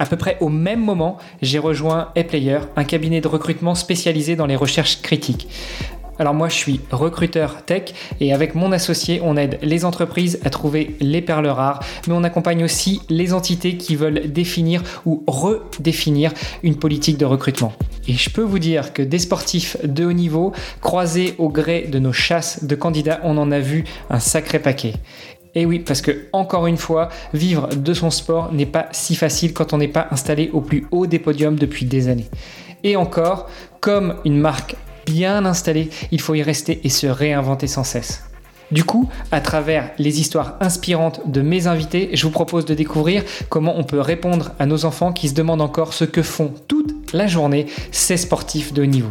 À peu près au même moment, j'ai rejoint ePlayer, un cabinet de recrutement spécialisé dans les recherches critiques. Alors moi je suis recruteur tech et avec mon associé on aide les entreprises à trouver les perles rares mais on accompagne aussi les entités qui veulent définir ou redéfinir une politique de recrutement. Et je peux vous dire que des sportifs de haut niveau croisés au gré de nos chasses de candidats on en a vu un sacré paquet. Et oui, parce que encore une fois, vivre de son sport n'est pas si facile quand on n'est pas installé au plus haut des podiums depuis des années. Et encore, comme une marque bien installée, il faut y rester et se réinventer sans cesse. Du coup, à travers les histoires inspirantes de mes invités, je vous propose de découvrir comment on peut répondre à nos enfants qui se demandent encore ce que font toute la journée ces sportifs de haut niveau.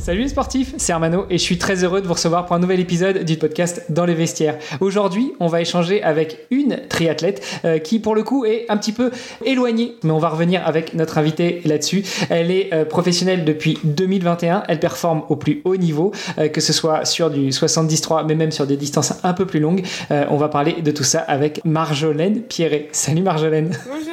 Salut les sportifs, c'est Armano et je suis très heureux de vous recevoir pour un nouvel épisode du podcast Dans les vestiaires. Aujourd'hui, on va échanger avec une triathlète euh, qui pour le coup est un petit peu éloignée, mais on va revenir avec notre invitée là-dessus. Elle est euh, professionnelle depuis 2021, elle performe au plus haut niveau, euh, que ce soit sur du 73 mais même sur des distances un peu plus longues. on va parler de tout ça avec Marjolaine Pierret. Salut Marjolaine. Bonjour.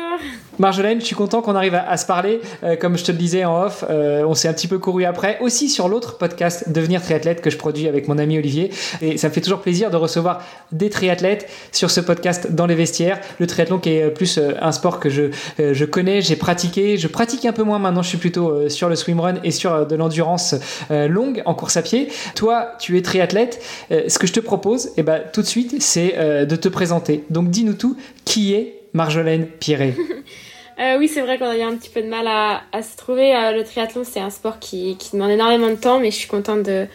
Marjolaine, je suis content qu'on arrive à, se parler. Euh, comme je te le disais en off, euh, on s'est un petit peu couru après. Aussi sur l'autre podcast Devenir triathlète que je produis avec mon ami Olivier. Et ça me fait toujours plaisir de recevoir des triathlètes sur ce podcast dans les vestiaires. Le triathlon qui est plus euh, un sport que je, je connais, j'ai pratiqué. Je pratique un peu moins maintenant, je suis plutôt sur le swimrun et sur de l'endurance longue en course à pied. Toi, tu es triathlète. ce que je te propose, eh ben, tout de suite, c'est de te présenter. Donc dis-nous tout, qui est Marjolaine Pierret? Euh, oui, c'est vrai qu'on a eu un petit peu de mal à, se trouver. Euh, le triathlon, c'est un sport qui, demande énormément de temps, mais je suis contente de,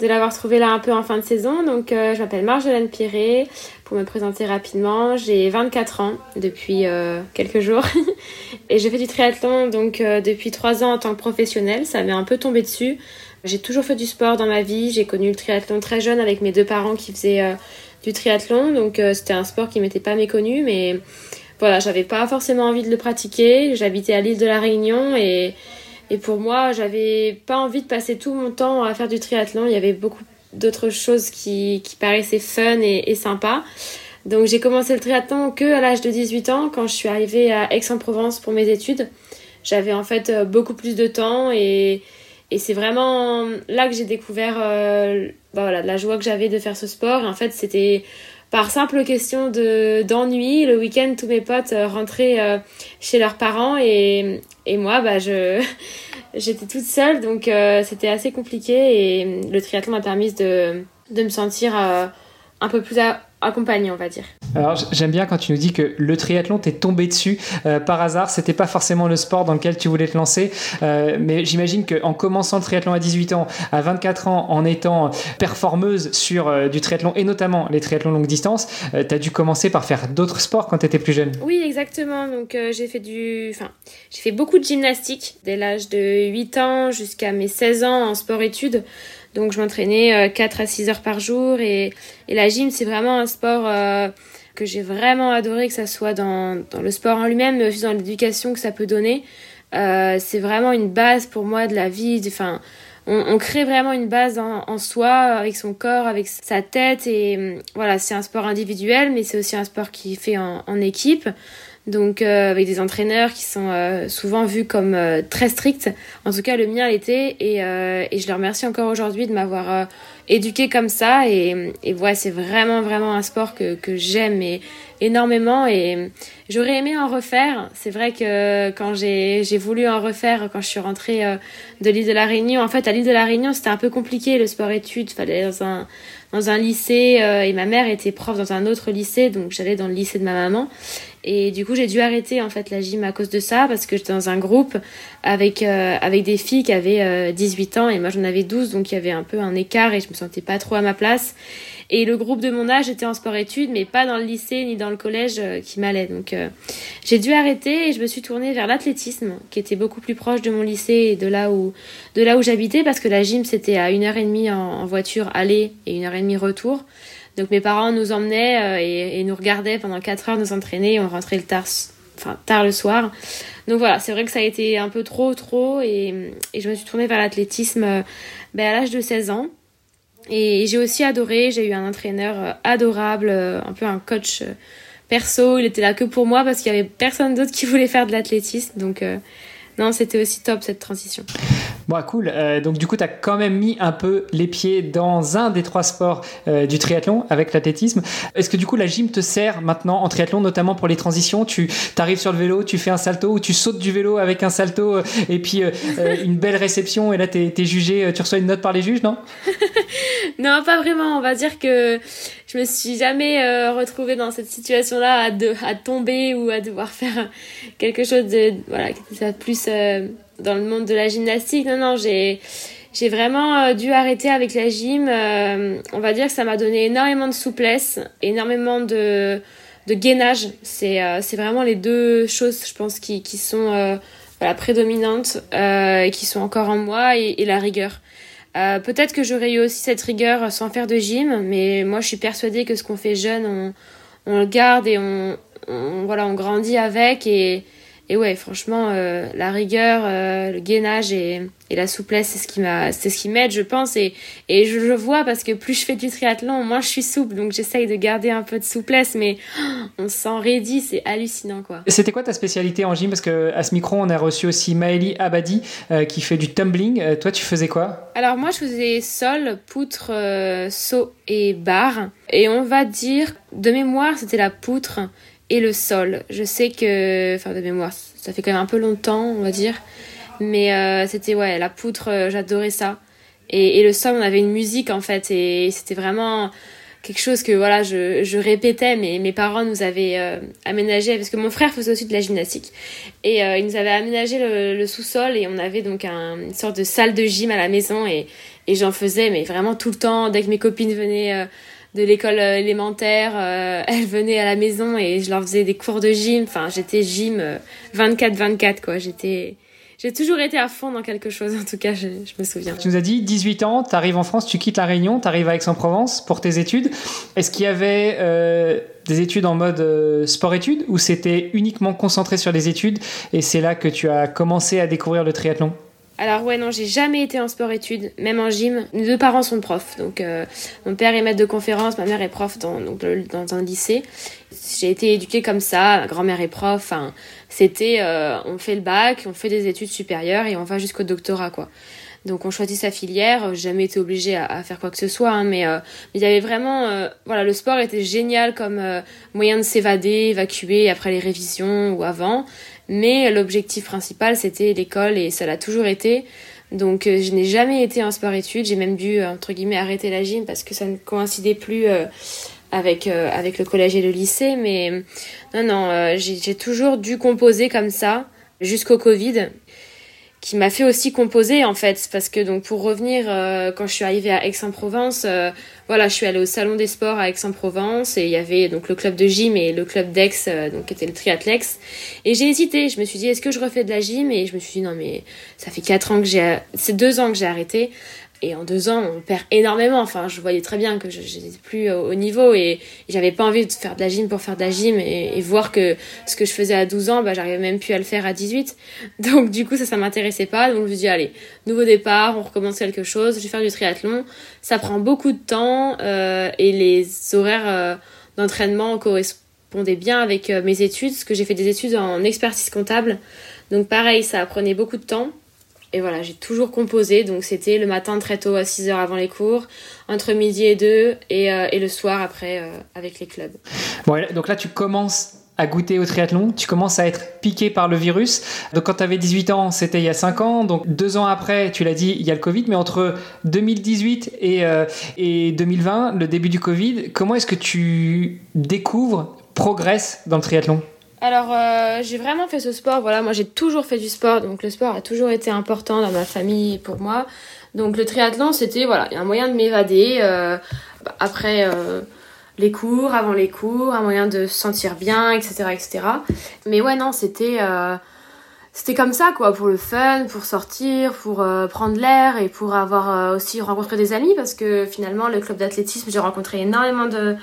l'avoir trouvé là un peu en fin de saison. Donc, euh, je m'appelle Marjolaine Piré. Pour me présenter rapidement, j'ai 24 ans depuis quelques jours. et je fais du triathlon donc depuis 3 ans en tant que professionnelle. Ça m'est un peu tombé dessus. J'ai toujours fait du sport dans ma vie. J'ai connu le triathlon très jeune avec mes deux parents qui faisaient du triathlon. Donc, c'était un sport qui m'était pas méconnu, mais voilà, j'avais pas forcément envie de le pratiquer. J'habitais à l'île de la Réunion et, et pour moi, j'avais pas envie de passer tout mon temps à faire du triathlon. Il y avait beaucoup d'autres choses qui, qui paraissaient fun et, et sympa. Donc j'ai commencé le triathlon que à l'âge de 18 ans quand je suis arrivée à Aix-en-Provence pour mes études. J'avais en fait euh, beaucoup plus de temps et, et c'est vraiment là que j'ai découvert euh, voilà, la joie que j'avais de faire ce sport. en fait, c'était par simple question de d'ennui, le week-end, tous mes potes euh, rentraient euh, chez leurs parents et, et moi, bah, je, j'étais toute seule, donc euh, c'était assez compliqué et le triathlon m'a permis de, de me sentir un peu plus accompagné, on va dire. Alors j'aime bien quand tu nous dis que le triathlon t'est tombé dessus euh, par hasard. C'était pas forcément le sport dans lequel tu voulais te lancer, euh, mais j'imagine qu'en commençant le triathlon à 18 ans, à 24 ans, en étant performeuse sur euh, du triathlon et notamment les triathlons longue distance, tu as dû commencer par faire d'autres sports quand tu étais plus jeune. Oui, exactement. Donc j'ai fait du, enfin j'ai fait beaucoup de gymnastique dès l'âge de 8 ans jusqu'à mes 16 ans en sport-études. Donc je m'entraînais 4 à 6 heures par jour et, et la gym c'est vraiment un sport que j'ai vraiment adoré, que ça soit dans, dans le sport en lui-même, mais aussi dans l'éducation que ça peut donner. Euh, c'est vraiment une base pour moi de la vie. Enfin, on, on, crée vraiment une base en, en, soi, avec son corps, avec sa tête. Et voilà, c'est un sport individuel, mais c'est aussi un sport qui fait en, en équipe donc euh, avec des entraîneurs qui sont euh, souvent vus comme euh, très stricts. En tout cas, le mien l'était et, et je leur remercie encore aujourd'hui de m'avoir éduqué comme ça. Et, et ouais, c'est vraiment vraiment un sport que, que j'aime énormément et j'aurais aimé en refaire. C'est vrai que quand j'ai voulu en refaire, quand je suis rentrée de l'île de la Réunion, en fait à l'île de la Réunion c'était un peu compliqué le sport-études, fallait dans un dans un lycée et ma mère était prof dans un autre lycée, donc j'allais dans le lycée de ma maman. Et du coup, j'ai dû arrêter en fait la gym à cause de ça parce que j'étais dans un groupe avec euh, avec des filles qui avaient 18 euh, ans et moi j'en avais 12 donc il y avait un peu un écart et je me sentais pas trop à ma place. Et le groupe de mon âge était en sport-études mais pas dans le lycée ni dans le collège euh, qui m'allait. Donc j'ai dû arrêter et je me suis tournée vers l'athlétisme qui était beaucoup plus proche de mon lycée et de là où de là où j'habitais parce que la gym c'était à une heure et demie en, en voiture aller et une heure et demie retour. Donc mes parents nous emmenaient euh, et, nous regardaient pendant 4 heures nous entraîner et on rentrait le tard, enfin, tard le soir. Donc voilà, c'est vrai que ça a été un peu trop, trop et, et je me suis tournée vers l'athlétisme euh, ben, à l'âge de 16 ans. Et j'ai aussi adoré, j'ai eu un entraîneur euh, adorable, un peu un coach perso, il était là que pour moi parce qu'il y avait personne d'autre qui voulait faire de l'athlétisme. Donc non, c'était aussi top cette transition. Cool. Euh, donc, du coup, tu as quand même mis un peu les pieds dans un des trois sports euh, du triathlon avec l'athlétisme. Est-ce que du coup, la gym te sert maintenant en triathlon, notamment pour les transitions? Tu arrives sur le vélo, tu fais un salto ou tu sautes du vélo avec un salto euh, et puis une belle réception et là, tu es, jugé, tu reçois une note par les juges, non? Non, pas vraiment. On va dire que je me suis jamais retrouvée dans cette situation-là à, à tomber ou à devoir faire quelque chose de voilà, plus dans le monde de la gymnastique. Non, non, j'ai j'ai vraiment euh, dû arrêter avec la gym. Euh, on va dire que ça m'a donné énormément de souplesse, énormément de, de gainage. C'est euh, vraiment les deux choses, je pense, qui, qui sont voilà, prédominantes et qui sont encore en moi et, et la rigueur. Peut-être que j'aurais eu aussi cette rigueur sans faire de gym, mais moi je suis persuadée que ce qu'on fait jeune, on, on le garde et on, on, voilà, on grandit avec et, et ouais, franchement, euh, la rigueur, euh, le gainage et, et la souplesse, c'est ce qui m'a, c'est ce qui m'aide, je pense. Et, et je le vois parce que plus je fais du triathlon, moins je suis souple. Donc j'essaye de garder un peu de souplesse, mais on s'en raidit, c'est hallucinant, quoi. C'était quoi ta spécialité en gym? Parce que à ce micro, on a reçu aussi Maëlie Abadi euh, qui fait du tumbling. toi, tu faisais quoi? Alors moi, je faisais sol, poutre, saut et barre. Et on va dire, de mémoire, c'était la poutre et le sol. Je sais que, enfin de mémoire, ça fait quand même un peu longtemps, on va dire, mais euh, c'était ouais la poutre, euh, j'adorais ça. Et, le sol, on avait une musique en fait, et c'était vraiment quelque chose que voilà je, je répétais, mais mes parents nous avaient euh, aménagé parce que mon frère faisait aussi de la gymnastique. Et ils nous avaient aménagé le, sous-sol et on avait donc un, une sorte de salle de gym à la maison. Et, et j'en faisais mais vraiment tout le temps dès que mes copines venaient de l'école euh, élémentaire, euh, elles venaient à la maison et je leur faisais des cours de gym. Enfin, j'étais gym 24-24, euh, quoi. J'étais, j'ai toujours été à fond dans quelque chose, en tout cas, je, me souviens. Tu nous as dit 18 ans, tu arrives en France, tu quittes la Réunion, tu arrives à Aix-en-Provence pour tes études. Est-ce qu'il y avait des études en mode sport-études ou c'était uniquement concentré sur les études et c'est là que tu as commencé à découvrir le triathlon? Alors ouais non, j'ai jamais été en sport-études, même en gym. Mes deux parents sont profs, donc euh, mon père est maître de conférence, ma mère est prof dans, donc, dans un lycée. J'ai été éduquée comme ça, ma grand-mère est prof. Enfin, c'était euh, on fait le bac, on fait des études supérieures et on va jusqu'au doctorat quoi. Donc on choisit sa filière. J'ai jamais été obligée à, faire quoi que ce soit, hein, mais euh, il y avait vraiment, voilà, le sport était génial comme moyen de s'évader, évacuer après les révisions ou avant. Mais l'objectif principal, c'était l'école et ça l'a toujours été. Donc euh, je n'ai jamais été en sport-études. J'ai même dû, entre guillemets, arrêter la gym parce que ça ne coïncidait plus euh, avec, euh, avec le collège et le lycée. Mais non, non, j'ai toujours dû composer comme ça jusqu'au Covid qui m'a fait aussi composer en fait parce que donc pour revenir euh, quand je suis arrivée à Aix-en-Provence euh, voilà je suis allée au salon des sports à Aix-en-Provence et il y avait donc le club de gym et le club d'Aix euh, donc qui était le triathlex et j'ai hésité je me suis dit est-ce que je refais de la gym? Et je me suis dit non mais ça fait quatre ans que j'ai c'est deux ans que j'ai arrêté et en deux ans, on perd énormément. Enfin, je voyais très bien que je n'étais plus au, niveau et, j'avais pas envie de faire de la gym pour faire de la gym et, voir que ce que je faisais à 12 ans, bah, j'arrivais même plus à le faire à 18. Donc, du coup, ça, ça m'intéressait pas. Donc, je me suis dit, allez, nouveau départ, on recommence quelque chose. Je vais faire du triathlon. Ça prend beaucoup de temps euh, et les horaires euh, d'entraînement correspondaient bien avec euh, mes études, parce que j'ai fait des études en expertise comptable. Donc, pareil, ça prenait beaucoup de temps. Et voilà, j'ai toujours composé, donc c'était le matin très tôt à 6h avant les cours, entre midi et 2, et, et le soir après avec les clubs. Bon, donc là tu commences à goûter au triathlon, tu commences à être piqué par le virus. Donc quand tu avais 18 ans, c'était il y a 5 ans. Donc deux ans après, tu l'as dit, il y a le Covid. Mais entre 2018 et, euh, et 2020, le début du Covid, comment est-ce que tu découvres, progresses dans le triathlon? Alors euh, j'ai vraiment fait ce sport, voilà, moi j'ai toujours fait du sport, donc le sport a toujours été important dans ma famille pour moi. Donc le triathlon c'était voilà, un moyen de m'évader. Euh, après les cours, avant les cours, un moyen de se sentir bien, etc. etc. Mais ouais, non, c'était euh, c'était comme ça, quoi, pour le fun, pour sortir, pour euh, prendre l'air et pour avoir euh, aussi rencontré des amis parce que finalement, le club d'athlétisme, j'ai rencontré énormément de,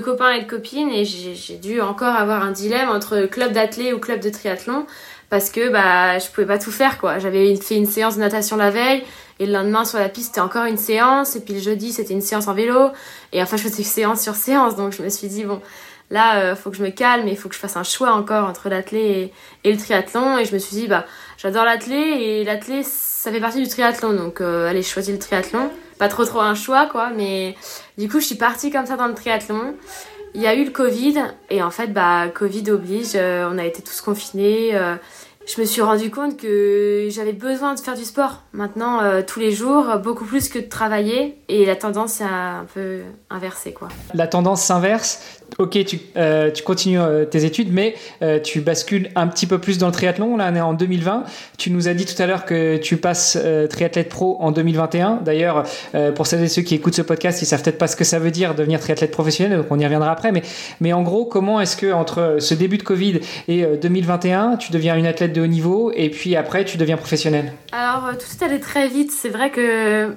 copains et de copines et j'ai dû encore avoir un dilemme entre club d'athlé ou club de triathlon parce que bah je pouvais pas tout faire quoi. J'avais fait une séance de natation la veille et le lendemain sur la piste c'était encore une séance et puis le jeudi c'était une séance en vélo et enfin je faisais séance sur séance donc je me suis dit bon là euh, faut que je me calme et il faut que je fasse un choix encore entre l'athlé et, le triathlon. Et je me suis dit bah j'adore l'athlé et l'athlé ça fait partie du triathlon. Donc euh, allez je choisis le triathlon. Pas trop trop un choix quoi mais du coup je suis partie comme ça dans le triathlon. Il y a eu le Covid et en fait bah Covid oblige, euh, on a été tous confinés. Je me suis rendu compte que j'avais besoin de faire du sport. Maintenant tous les jours, beaucoup plus que de travailler et la tendance est un peu inversée quoi. La tendance s'inverse ok, tu, euh, continues euh, tes études, mais euh, tu bascules un petit peu plus dans le triathlon. Là, on est en 2020. Tu nous as dit tout à l'heure que tu passes triathlète pro en 2021. D'ailleurs, pour celles et ceux qui écoutent ce podcast, ils savent peut-être pas ce que ça veut dire devenir triathlète professionnel, donc on y reviendra après. Mais, en gros, comment est-ce que entre ce début de Covid et 2021, tu deviens une athlète de haut niveau et puis après, tu deviens professionnel? Alors, tout est allé très vite. C'est vrai que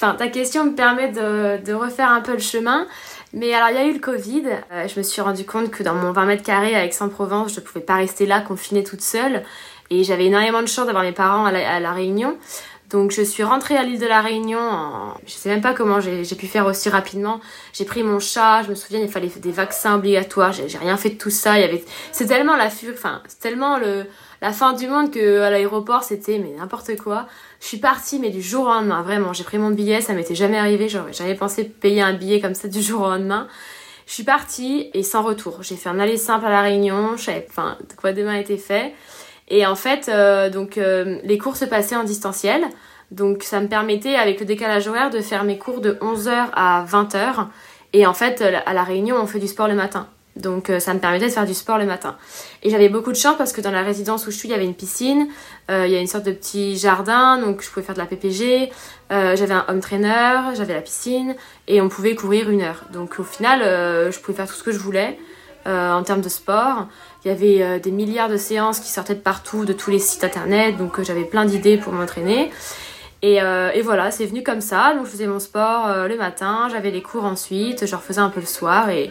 ta question me permet de refaire un peu le chemin. Mais alors, il y a eu le Covid. Euh, je me suis rendu compte que dans mon 20 mètres carrés à Aix-en-Provence, je ne pouvais pas rester là confinée toute seule. Et j'avais énormément de chance d'avoir mes parents à la, Réunion. Donc je suis rentrée à l'île de la Réunion. En... Je sais même pas comment j'ai pu faire aussi rapidement. J'ai pris mon chat. Je me souviens, il fallait des vaccins obligatoires. J'ai rien fait de tout ça. Avait. C'est tellement la fin du monde que à l'aéroport c'était n'importe quoi. Je suis partie, mais du jour au lendemain, vraiment. J'ai pris mon billet, ça m'était jamais arrivé. Jamais pensé payer un billet comme ça du jour au lendemain. Je suis partie et sans retour. J'ai fait un aller simple à la Réunion. Je savais, enfin, de quoi demain était fait. Et en fait, euh, donc euh, les cours se passaient en distanciel. Donc ça me permettait, avec le décalage horaire, de faire mes cours de 11h à 20h. Et en fait, à la Réunion, on fait du sport le matin. Donc euh, ça me permettait de faire du sport le matin. Et j'avais beaucoup de chance parce que dans la résidence où je suis, il y avait une piscine, euh, il y a une sorte de petit jardin, donc je pouvais faire de la PPG, euh, j'avais un home trainer, j'avais la piscine, et on pouvait courir une heure. Donc au final, je pouvais faire tout ce que je voulais en termes de sport. Il y avait des milliards de séances qui sortaient de partout, de tous les sites internet, donc j'avais plein d'idées pour m'entraîner. Et, et, voilà, c'est venu comme ça. Donc je faisais mon sport le matin, j'avais les cours ensuite, je refaisais un peu le soir et,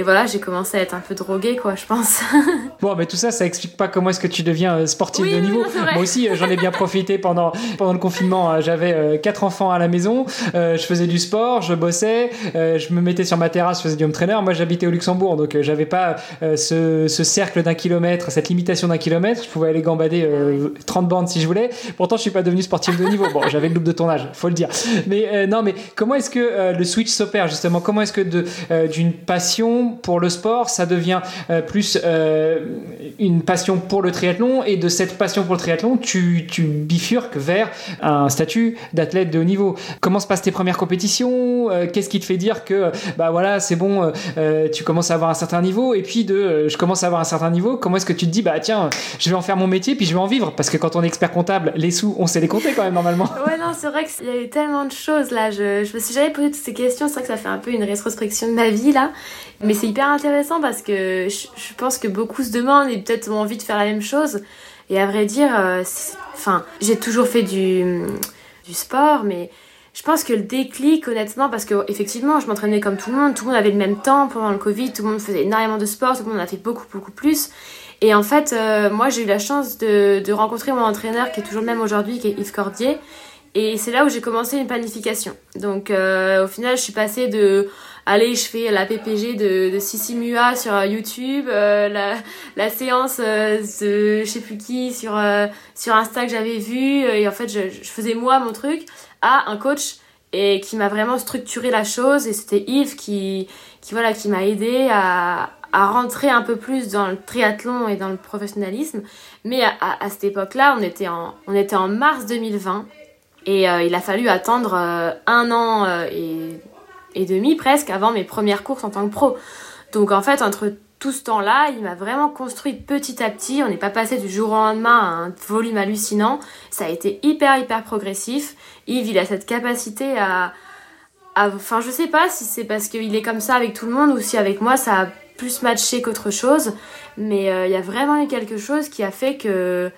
et voilà, j'ai commencé à être un peu droguée, quoi, je pense. bon, mais tout ça, ça explique pas comment est-ce que tu deviens euh, sportif de niveau. Moi aussi, euh, j'en ai bien profité pendant, pendant le confinement. Hein. J'avais euh, quatre enfants à la maison, je faisais du sport, je bossais, je me mettais sur ma terrasse, je faisais du home trainer. Moi, j'habitais au Luxembourg, donc j'avais pas ce, ce, cercle d'un kilomètre, cette limitation d'un kilomètre. Je pouvais aller gambader 30 bandes si je voulais. Pourtant, je suis pas devenu sportif de niveau. Bon, j'avais le double de ton âge, faut le dire. Mais non, mais comment est-ce que le switch s'opère justement? Comment est-ce que d'une passion pour le sport, ça devient euh, plus euh, une passion pour le triathlon et de cette passion pour le triathlon, tu, bifurques vers un statut d'athlète de haut niveau. Comment se passent tes premières compétitions? Euh, Qu'est-ce qui te fait dire que bah voilà, c'est bon, tu commences à avoir un certain niveau? Et puis de je commence à avoir un certain niveau, comment est-ce que tu te dis bah tiens, je vais en faire mon métier puis je vais en vivre? Parce que quand on est expert comptable, les sous, on sait les compter quand même normalement. Ouais, non, c'est vrai qu'il y a eu tellement de choses là, je, je me suis jamais posé toutes ces questions, c'est vrai que ça fait un peu une rétrospection de ma vie là. Mais c'est hyper intéressant parce que je, pense que beaucoup se demandent et peut-être ont envie de faire la même chose. Et à vrai dire, euh, enfin, j'ai toujours fait du, sport, mais je pense que le déclic, honnêtement, parce que effectivement, je m'entraînais comme tout le monde, tout le monde avait le même temps pendant le Covid, tout le monde faisait énormément de sport, tout le monde a fait beaucoup, beaucoup plus. Et en fait, euh, moi, j'ai eu la chance de, de, rencontrer mon entraîneur, qui est toujours le même aujourd'hui, qui est Yves Cordier. Et c'est là où j'ai commencé une planification. Donc, euh, au final, je suis passée de allez, je fais la PPG de, de Mua sur euh, YouTube, euh, la, la séance de je sais plus qui sur, sur Insta que j'avais vu, et en fait, je, faisais moi mon truc à un coach et qui m'a vraiment structuré la chose, et c'était Yves qui, qui, voilà, qui m'a aidé à, à rentrer un peu plus dans le triathlon et dans le professionnalisme. Mais à, cette époque-là, on, était en, on était en mars 2020 et euh, il a fallu attendre euh, un an euh, et, et, demi presque avant mes premières courses en tant que pro. Donc en fait, entre tout ce temps-là, il m'a vraiment construit petit à petit. On n'est pas passé du jour au lendemain à un volume hallucinant. Ça a été hyper, hyper progressif. Yves, il a cette capacité à... enfin, je sais pas si c'est parce qu'il est comme ça avec tout le monde ou si avec moi, ça a plus matché qu'autre chose. Mais euh, il y a vraiment eu quelque chose qui a fait que,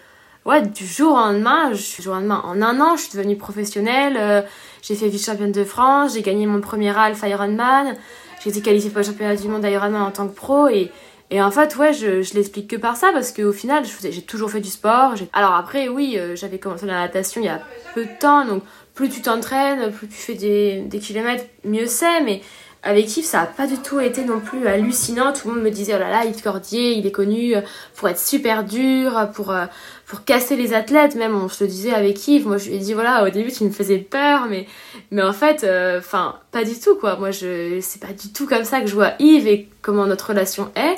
ouais, du jour au lendemain, je suis jour au lendemain, en un an, je suis devenue professionnelle. Euh, j'ai fait vice-championne de France, j'ai gagné mon premier Alpha Ironman, j'ai été qualifiée pour le championnat du monde Ironman en tant que pro et et en fait, ouais, je, je l'explique que par ça parce qu'au final, j'ai toujours fait du sport. Alors après, oui, euh, j'avais commencé la natation il y a peu de temps, donc plus tu t'entraînes, plus tu fais des, des kilomètres, mieux c'est. Mais avec Yves, ça n'a pas du tout été non plus hallucinant. Tout le monde me disait, oh là là, Yves Cordier, il est connu pour être super dur, pour, euh, pour casser les athlètes. Même, on se le disait avec Yves. Moi, je lui ai voilà, au début, tu me faisais peur, mais, en fait, euh, enfin, pas du tout, quoi. Moi, je, c'est pas du tout comme ça que je vois Yves et comment notre relation est.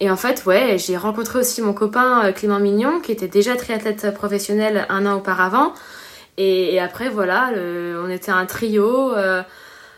Et en fait, ouais, j'ai rencontré aussi mon copain euh, Clément Mignon, qui était déjà triathlète professionnel un an auparavant. Et, après, voilà, on était un trio.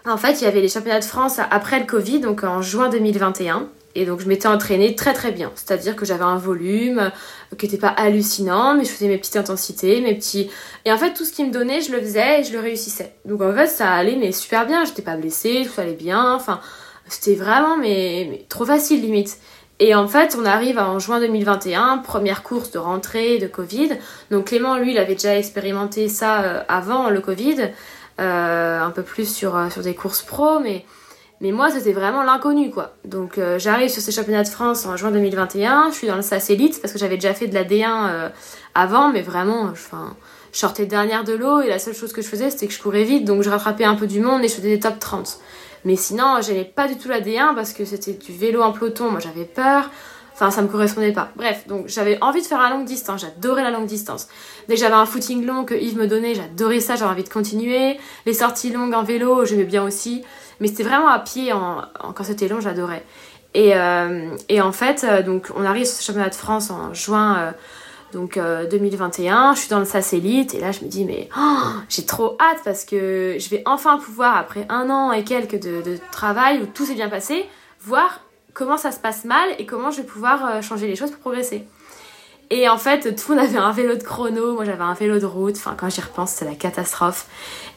En fait, il y avait les championnats de France après le Covid, donc en juin 2021. Et donc je m'étais entraînée très très bien. C'est-à-dire que j'avais un volume qui n'était pas hallucinant, mais je faisais mes petites intensités, mes petits... Et en fait, tout ce qui me donnait, je le faisais et je le réussissais. Donc en fait, ça allait mais super bien. J'étais pas blessée, tout allait bien. Enfin, c'était vraiment mais, trop facile limite. Et en fait, on arrive en juin 2021, première course de rentrée de Covid. Donc Clément, lui, il avait déjà expérimenté ça euh, avant le Covid. Euh, un peu plus sur, euh, sur des courses pro, mais, mais moi c'était vraiment l'inconnu quoi. Donc euh, j'arrive sur ces championnats de France en juin 2021, je suis dans le SAS Elite parce que j'avais déjà fait de la D1 avant, mais vraiment, je sortais dernière de l'eau et la seule chose que je faisais c'était que je courais vite, donc je rattrapais un peu du monde et je faisais des top 30. Mais sinon, j'aimais pas du tout la D1 parce que c'était du vélo en peloton, moi j'avais peur. Enfin, ça me correspondait pas. Bref, donc j'avais envie de faire la longue distance. J'adorais la longue distance. Dès que j'avais un footing long que Yves me donnait, j'adorais ça. J'avais envie de continuer. Les sorties longues en vélo, j'aimais bien aussi. Mais c'était vraiment à pied. En, quand c'était long, j'adorais. Et, euh, en fait, euh, donc on arrive sur ce championnat de France en juin. Euh, donc 2021, je suis dans le satellite et là je me dis mais oh, j'ai trop hâte parce que je vais enfin pouvoir après un an et quelques de, de travail où tout s'est bien passé voir comment ça se passe mal et comment je vais pouvoir changer les choses pour progresser. Et en fait, tout le monde avait un vélo de chrono, moi j'avais un vélo de route, enfin quand j'y repense, c'est la catastrophe.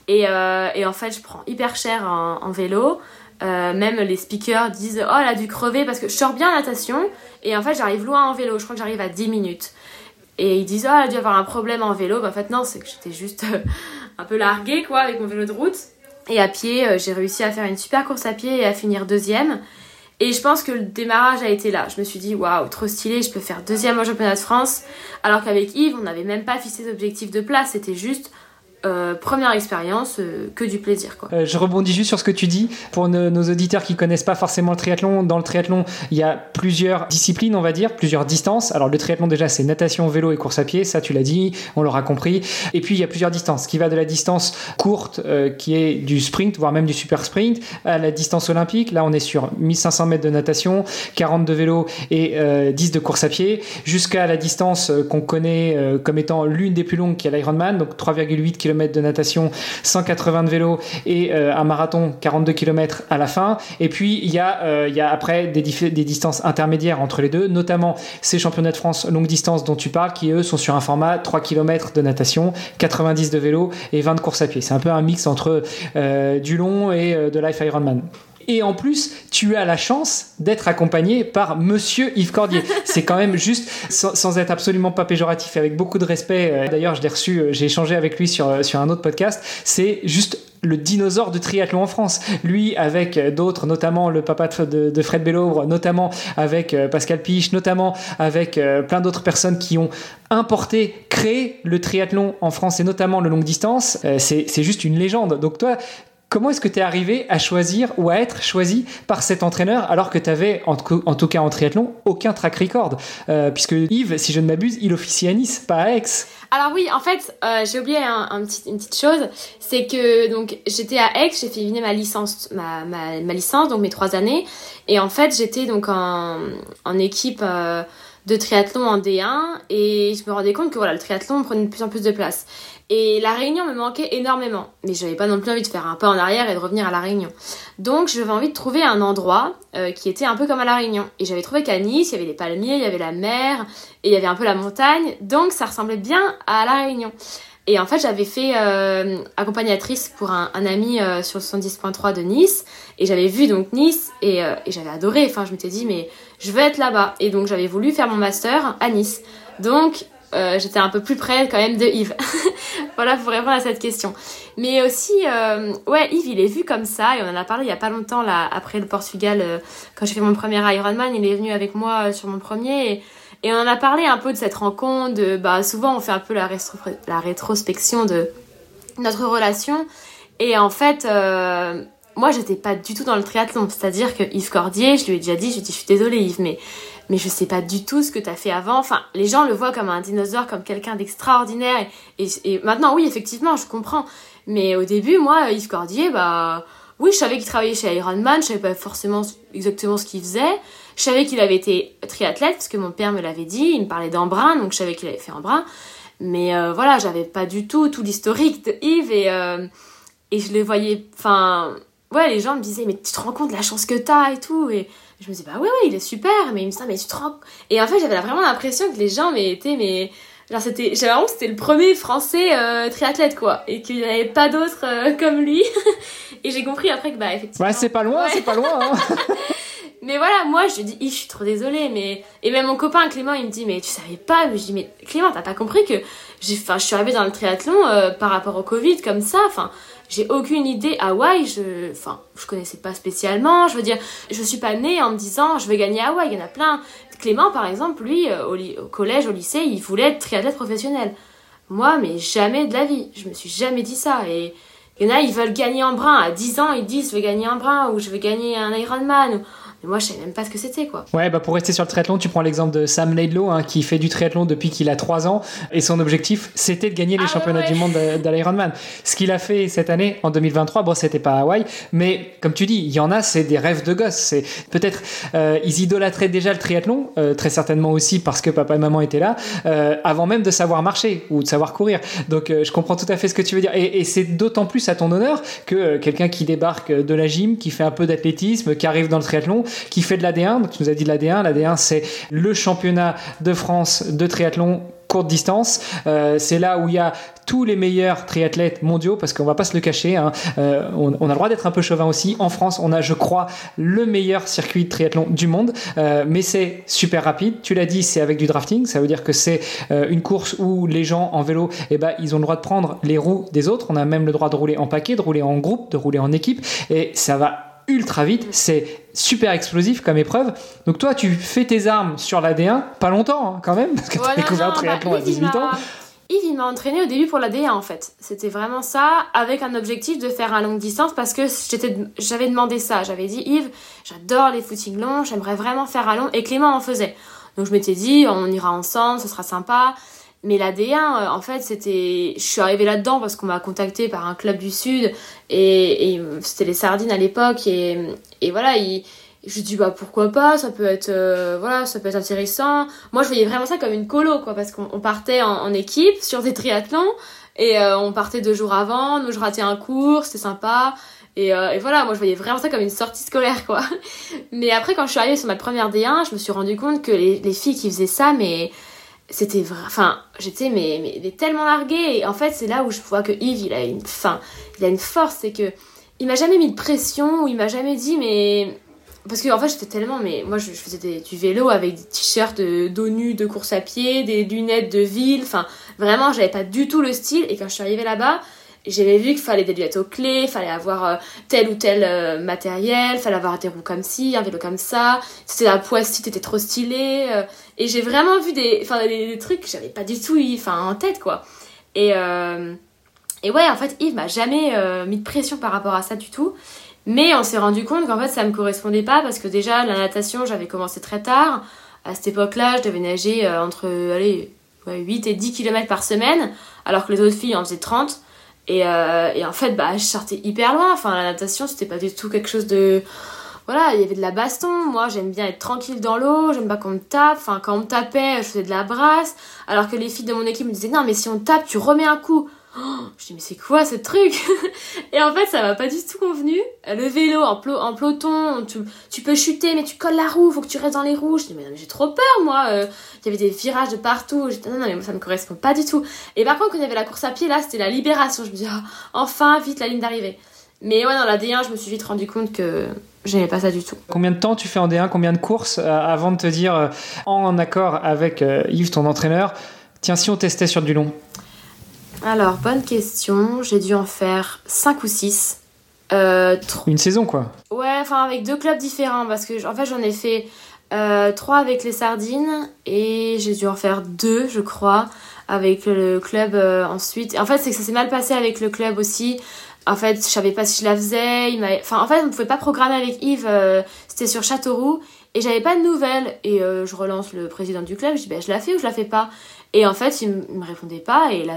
Et, euh, et, en fait, je prends hyper cher en, vélo. Euh, même les speakers disent Oh, elle a dû crever parce que je sors bien en natation et en fait, j'arrive loin en vélo. Je crois que j'arrive à 10 minutes. Et ils disent Oh, elle a dû avoir un problème en vélo. Bah, en fait, non, c'est que j'étais juste un peu larguée quoi avec mon vélo de route. Et à pied, j'ai réussi à faire une super course à pied et à finir deuxième. Et je pense que le démarrage a été là. Je me suis dit, waouh, trop stylé, je peux faire deuxième au championnat de France. Alors qu'avec Yves, on n'avait même pas fixé d'objectif de place. C'était juste, euh, première expérience, euh, que du plaisir. Quoi. Euh, je rebondis juste sur ce que tu dis. Pour nos, auditeurs qui connaissent pas forcément le triathlon, dans le triathlon, il y a plusieurs disciplines, on va dire, plusieurs distances. Alors le triathlon déjà, c'est natation, vélo et course à pied. Ça, tu l'as dit, on l'aura compris. Et puis il y a plusieurs distances, qui va de la distance courte, qui est du sprint, voire même du super sprint, à la distance olympique. Là, on est sur 1500 mètres de natation, 40 de vélo et 10 de course à pied, jusqu'à la distance qu'on connaît comme étant l'une des plus longues, qui est l'Ironman, donc 3,8 km de natation, 180 de vélo et euh, un marathon 42 km à la fin. Et puis il y a, euh, y a après des, des, distances intermédiaires entre les deux, notamment ces championnats de France longue distance dont tu parles, qui eux sont sur un format 3 km de natation, 90 de vélo et 20 de course à pied. C'est un peu un mix entre euh, du long et de Life Ironman. Et en plus, tu as la chance d'être accompagné par Monsieur Yves Cordier. C'est quand même juste, sans, être absolument pas péjoratif, avec beaucoup de respect. Euh, d'ailleurs, je l'ai reçu, euh, j'ai échangé avec lui sur, euh, sur un autre podcast. C'est juste le dinosaure de triathlon en France. Lui, avec d'autres, notamment le papa de, Fred Bellobre, notamment avec Pascal Piche, notamment avec plein d'autres personnes qui ont importé, créé le triathlon en France et notamment le longue distance, c'est juste une légende. Donc toi, comment est-ce que tu es arrivé à choisir ou à être choisi par cet entraîneur alors que tu avais, en, tout cas en triathlon, aucun track record? Euh, Puisque Yves, si je ne m'abuse, il officie à Nice, pas à Aix. Alors oui, en fait, euh, j'ai oublié une petite chose, c'est que donc j'étais à Aix, j'ai fait ma licence, ma, licence, donc mes trois années, et en fait j'étais donc en, en équipe euh, de triathlon en D1, et je me rendais compte que voilà, le triathlon prenait de plus en plus de place. Et la Réunion me manquait énormément. Mais j'avais pas non plus envie de faire un pas en arrière et de revenir à la Réunion. Donc j'avais envie de trouver un endroit euh, qui était un peu comme à la Réunion. Et j'avais trouvé qu'à Nice, il y avait des palmiers, il y avait la mer, et il y avait un peu la montagne. Donc ça ressemblait bien à la Réunion. Et en fait, j'avais fait euh, accompagnatrice pour un, ami euh, sur le 70.3 de Nice. Et j'avais vu donc Nice et, et j'avais adoré. Enfin, je m'étais dit, mais je veux être là-bas. Et donc j'avais voulu faire mon master à Nice. Donc euh, j'étais un peu plus près quand même de Yves. voilà pour répondre à cette question. Mais aussi, euh, ouais, Yves, il est vu comme ça et on en a parlé il y a pas longtemps là après le Portugal euh, quand j'ai fait mon premier Ironman, il est venu avec moi sur mon premier et, on en a parlé un peu de cette rencontre. Bah souvent on fait un peu la, la rétrospection de notre relation et en fait. Moi, j'étais pas du tout dans le triathlon. C'est-à-dire que Yves Cordier, je lui ai déjà dit, je lui ai dit, je suis désolée Yves, mais mais je sais pas du tout ce que tu as fait avant. Enfin, les gens le voient comme un dinosaure, comme quelqu'un d'extraordinaire. Et, maintenant, oui, effectivement, je comprends. Mais au début, moi, Yves Cordier, bah, oui, je savais qu'il travaillait chez Ironman, je savais pas forcément exactement ce qu'il faisait. Je savais qu'il avait été triathlète, parce que mon père me l'avait dit, il me parlait d'Embrun, donc je savais qu'il avait fait Embrun. Mais euh, voilà, j'avais pas du tout tout l'historique de Yves et, euh, et je les voyais, enfin, ouais, les gens me disaient, mais tu te rends compte de la chance que t'as et tout. Et, je me disais, bah ouais, ouais, il est super, mais il me disait, mais tu te rends. Et en fait, j'avais vraiment l'impression que les gens, mais étaient, mais. Genre, c'était. J'avais vraiment c'était le premier français euh, triathlète, quoi. Et qu'il n'y avait pas d'autres euh, comme lui. et j'ai compris après que, bah, effectivement. Ouais, c'est pas loin, c'est pas loin, hein. Mais voilà, moi je dis, je suis trop désolée, mais. Et même mon copain Clément, il me dit, mais tu savais pas Mais je dis, mais Clément, t'as pas compris que. Enfin, je suis arrivée dans le triathlon euh, par rapport au Covid, comme ça. Enfin, j'ai aucune idée. Hawaï, je, enfin, je connaissais pas spécialement. Je veux dire, je suis pas née en me disant je vais gagner Hawaï. Il y en a plein. Clément, par exemple, lui, euh, au, collège, au lycée, il voulait être triathlète professionnel. Moi, mais jamais de la vie. Je me suis jamais dit ça. Et il y en a, ils veulent gagner en brin. À 10 ans, ils disent je vais gagner un brin ou je vais gagner un Ironman moi, je savais même pas ce que c'était, quoi. Ouais, bah pour rester sur le triathlon, tu prends l'exemple de Sam Laidlow, hein, qui fait du triathlon depuis qu'il a 3 ans, et son objectif, c'était de gagner les ah championnats du monde de, l'Ironman. Ce qu'il a fait cette année, en 2023, bon, c'était pas Hawaï, mais comme tu dis, il y en a, c'est des rêves de gosse. C'est peut-être, euh, ils idolâtraient déjà le triathlon, euh, très certainement aussi parce que papa et maman étaient là, euh, avant même de savoir marcher ou de savoir courir. Donc, je comprends tout à fait ce que tu veux dire, et, et c'est d'autant plus à ton honneur que quelqu'un qui débarque de la gym, qui fait un peu d'athlétisme, qui arrive dans le triathlon, qui fait de l'AD1. Tu nous as dit de l'AD1. L'AD1, c'est le championnat de France de triathlon courte distance. Euh, c'est là où il y a tous les meilleurs triathlètes mondiaux, parce qu'on va pas se le cacher, hein. euh, on, a le droit d'être un peu chauvin aussi. En France, on a, je crois, le meilleur circuit de triathlon du monde, euh, mais c'est super rapide. Tu l'as dit, c'est avec du drafting, ça veut dire que c'est une course où les gens en vélo, eh ben, ils ont le droit de prendre les roues des autres. On a même le droit de rouler en paquet, de rouler en groupe, de rouler en équipe, et ça va ultra vite, c'est super explosif comme épreuve. Donc toi, tu fais tes armes sur la D1, pas longtemps hein, quand même, parce que tu as découvert le triathlon bah, à 18 ans. Yves, il m'a entraîné au début pour la D1 en fait. C'était vraiment ça, avec un objectif de faire un longue distance parce que j'avais demandé ça. J'avais dit, Yves, j'adore les footings longs, j'aimerais vraiment faire un long, et Clément en faisait. Donc je m'étais dit, on ira ensemble, ce sera sympa. Mais la D1, euh, en fait, c'était. Je suis arrivée là-dedans parce qu'on m'a contacté par un club du Sud et, c'était les Sardines à l'époque et, et voilà, il... je dis bah pourquoi pas, ça peut être euh, voilà, ça peut être intéressant. Moi, je voyais vraiment ça comme une colo quoi, parce qu'on partait en, équipe sur des triathlons et euh, on partait deux jours avant, nous je ratais un cours, c'était sympa. Et, voilà, moi je voyais vraiment ça comme une sortie scolaire quoi. Mais après quand je suis arrivée sur ma première D1, je me suis rendu compte que les filles qui faisaient ça, mais c'était vrai enfin j'étais mais, mais tellement largué et en fait c'est là où je vois que Yves il a une fin il a une force. C'est que il m'a jamais mis de pression ou il m'a jamais dit mais parce que en fait j'étais tellement mais moi je, faisais du vélo avec des t-shirts dos nus de course à pied des lunettes de ville. Enfin vraiment j'avais pas du tout le style. Et quand je suis arrivée là-bas j'avais vu qu'il fallait des lunettes aux clés, fallait avoir euh, tel ou tel euh, matériel, fallait avoir des roues comme ci, un vélo comme ça. C'était la Poissy, t'étais trop stylé. Euh, et j'ai vraiment vu des, des, trucs que j'avais pas du tout en tête, quoi. Et, Et ouais, en fait, Yves m'a jamais mis de pression par rapport à ça du tout. Mais on s'est rendu compte qu'en fait, ça me correspondait pas parce que déjà, la natation, j'avais commencé très tard. À cette époque-là, je devais nager entre allez, 8 et 10 km par semaine, alors que les autres filles en faisaient 30. Et, euh, et en fait, bah, je sortais hyper loin. Enfin, la natation, c'était pas du tout quelque chose de. Voilà, il y avait de la baston. Moi, j'aime bien être tranquille dans l'eau. J'aime pas qu'on me tape. Enfin, quand on me tapait, je faisais de la brasse. Alors que les filles de mon équipe me disaient Non, mais si on tape, tu remets un coup. Oh, je dis mais c'est quoi ce truc Et en fait ça m'a pas du tout convenu. Le vélo en, peloton, tu, peux chuter mais tu colles la roue, faut que tu restes dans les roues. Je dis mais, j'ai trop peur moi. Euh. Il y avait des virages de partout. Non non mais ça me correspond pas du tout. Et par contre quand il y avait la course à pied là c'était la libération. Je me dis ah, enfin vite la ligne d'arrivée. Mais ouais dans la D1 je me suis vite rendu compte que j'aimais pas ça du tout. Combien de temps tu fais en D1 Combien de courses euh, avant de te dire euh, en accord avec Yves ton entraîneur? Tiens si on testait sur du long alors, bonne question. J'ai dû en faire 5 ou 6. Euh, Une saison, quoi. Ouais, enfin, avec deux clubs différents. Parce que, en fait, j'en ai fait euh, 3 avec les Sardines. Et j'ai dû en faire 2, je crois, avec le club euh, ensuite. En fait, c'est que ça s'est mal passé avec le club aussi. En fait, je savais pas si je la faisais. Il enfin, en fait, on ne pouvait pas programmer avec Yves. Euh, c'était sur Châteauroux. Et j'avais pas de nouvelles. Et je relance le président du club. Je dis, ben, je la fais ou je la fais pas? Et en fait, il, il me répondait pas. Et là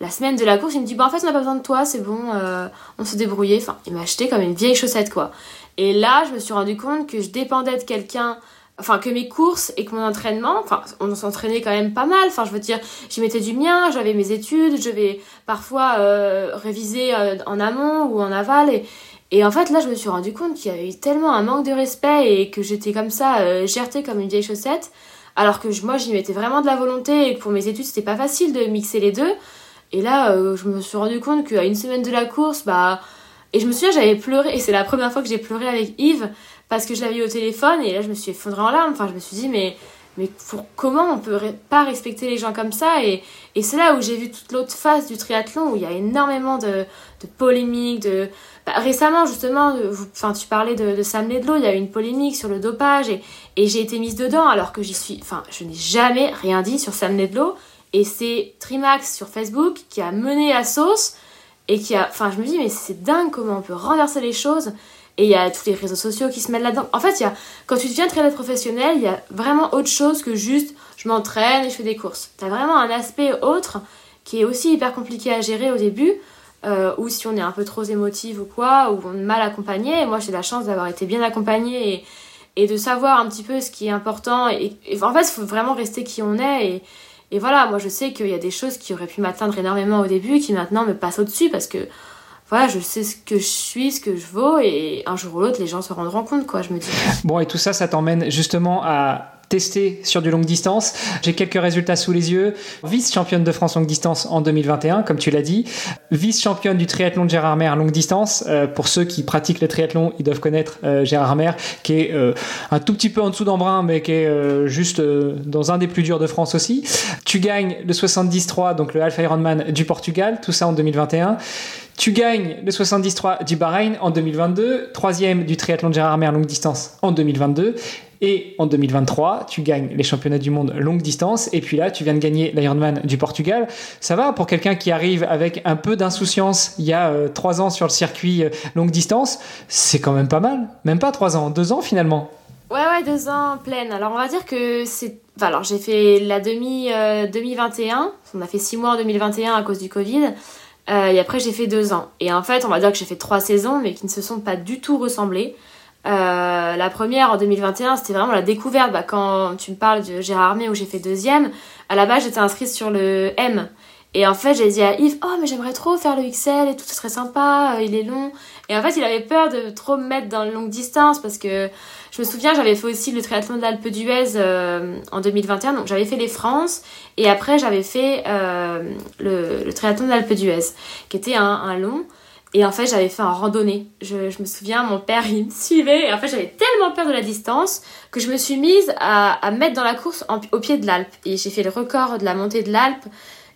la semaine de la course, il me dit, bah en fait, on n'a pas besoin de toi, c'est bon, euh, on se débrouillait. Enfin, il m'a acheté comme une vieille chaussette, quoi. Et là, je me suis rendu compte que je dépendais de quelqu'un, enfin, que mes courses et que mon entraînement, enfin, on s'entraînait quand même pas mal. Enfin, je veux dire, j'y mettais du mien, j'avais mes études, je vais parfois euh, réviser euh, en amont ou en aval. Et, et en fait, là, je me suis rendu compte qu'il y avait eu tellement un manque de respect et que j'étais comme ça, gertée comme une vieille chaussette. Alors que moi, j'y mettais vraiment de la volonté et que pour mes études, c'était pas facile de mixer les deux. Et là, euh, je me suis rendu compte qu'à une semaine de la course, bah. Et je me souviens, j'avais pleuré, et c'est la première fois que j'ai pleuré avec Yves, parce que je l'avais eu au téléphone, et là, je me suis effondrée en larmes. Enfin, je me suis dit, mais, mais pour, comment on peut pas respecter les gens comme ça? Et, et c'est là où j'ai vu toute l'autre face du triathlon, où il y a énormément de, de polémiques, de. Bah, récemment, justement, enfin, tu parlais de, de Sam Ledlow, il y a eu une polémique sur le dopage, et, et j'ai été mise dedans, alors que j'y suis. Enfin, je n'ai jamais rien dit sur Sam Ledlow. Et c'est Trimax sur Facebook qui a mené la sauce et qui a. Enfin, je me dis, mais c'est dingue comment on peut renverser les choses. Et il y a tous les réseaux sociaux qui se mettent là-dedans. En fait, y a, quand tu deviens très professionnel, il y a vraiment autre chose que juste je m'entraîne et je fais des courses. Tu as vraiment un aspect autre qui est aussi hyper compliqué à gérer au début. Euh, ou si on est un peu trop émotive ou quoi, ou on est mal accompagné. moi, j'ai la chance d'avoir été bien accompagnée et, et, de savoir un petit peu ce qui est important. Et, et en fait, il faut vraiment rester qui on est. Et, et voilà, moi je sais qu'il y a des choses qui auraient pu m'atteindre énormément au début qui maintenant me passent au-dessus parce que voilà, je sais ce que je suis, ce que je vaux et un jour ou l'autre les gens se rendront compte quoi, je me dis. Bon et tout ça ça t'emmène justement à testé sur du longue distance. J'ai quelques résultats sous les yeux. Vice-championne de France longue distance en 2021, comme tu l'as dit. Vice-championne du triathlon de Gérard Mer longue distance. Euh, pour ceux qui pratiquent le triathlon, ils doivent connaître euh, Gérard Mer, qui est euh, un tout petit peu en dessous d'Embrun, mais qui est juste dans un des plus durs de France aussi. Tu gagnes le 73, donc le Alpha Ironman du Portugal, tout ça en 2021. Tu gagnes le 73 du Bahreïn en 2022, troisième du triathlon de Gérard Mer longue distance en 2022, et en 2023, tu gagnes les championnats du monde longue distance. Et puis là, tu viens de gagner l'Ironman du Portugal. Ça va pour quelqu'un qui arrive avec un peu d'insouciance il y a euh, trois ans sur le circuit euh, longue distance. C'est quand même pas mal. Même pas trois ans, deux ans finalement. Ouais, ouais, deux ans pleine. Alors on va dire que c'est. Alors j'ai fait la demi 2021. Euh, on a fait six mois en 2021 à cause du Covid. et après j'ai fait deux ans. Et en fait, on va dire que j'ai fait trois saisons, mais qui ne se sont pas du tout ressemblées. Euh, la première en 2021, c'était vraiment la découverte. Bah, quand tu me parles de Gérard Armé où j'ai fait deuxième, à la base j'étais inscrite sur le M. Et en fait, j'ai dit à Yves, oh, mais j'aimerais trop faire le XL et tout, ce serait sympa, euh, il est long. Et en fait, il avait peur de trop me mettre dans le longue distance parce que je me souviens, j'avais fait aussi le triathlon de l'Alpe d'Huez euh, en 2021. Donc, j'avais fait les France et après, j'avais fait le, triathlon de l'Alpe d'Huez qui était un long. Et en fait, j'avais fait un randonnée. Je, me souviens, mon père, il me suivait. Et en fait, j'avais tellement peur de la distance que je me suis mise à, mettre dans la course au pied de l'Alpe. Et j'ai fait le record de la montée de l'Alpe.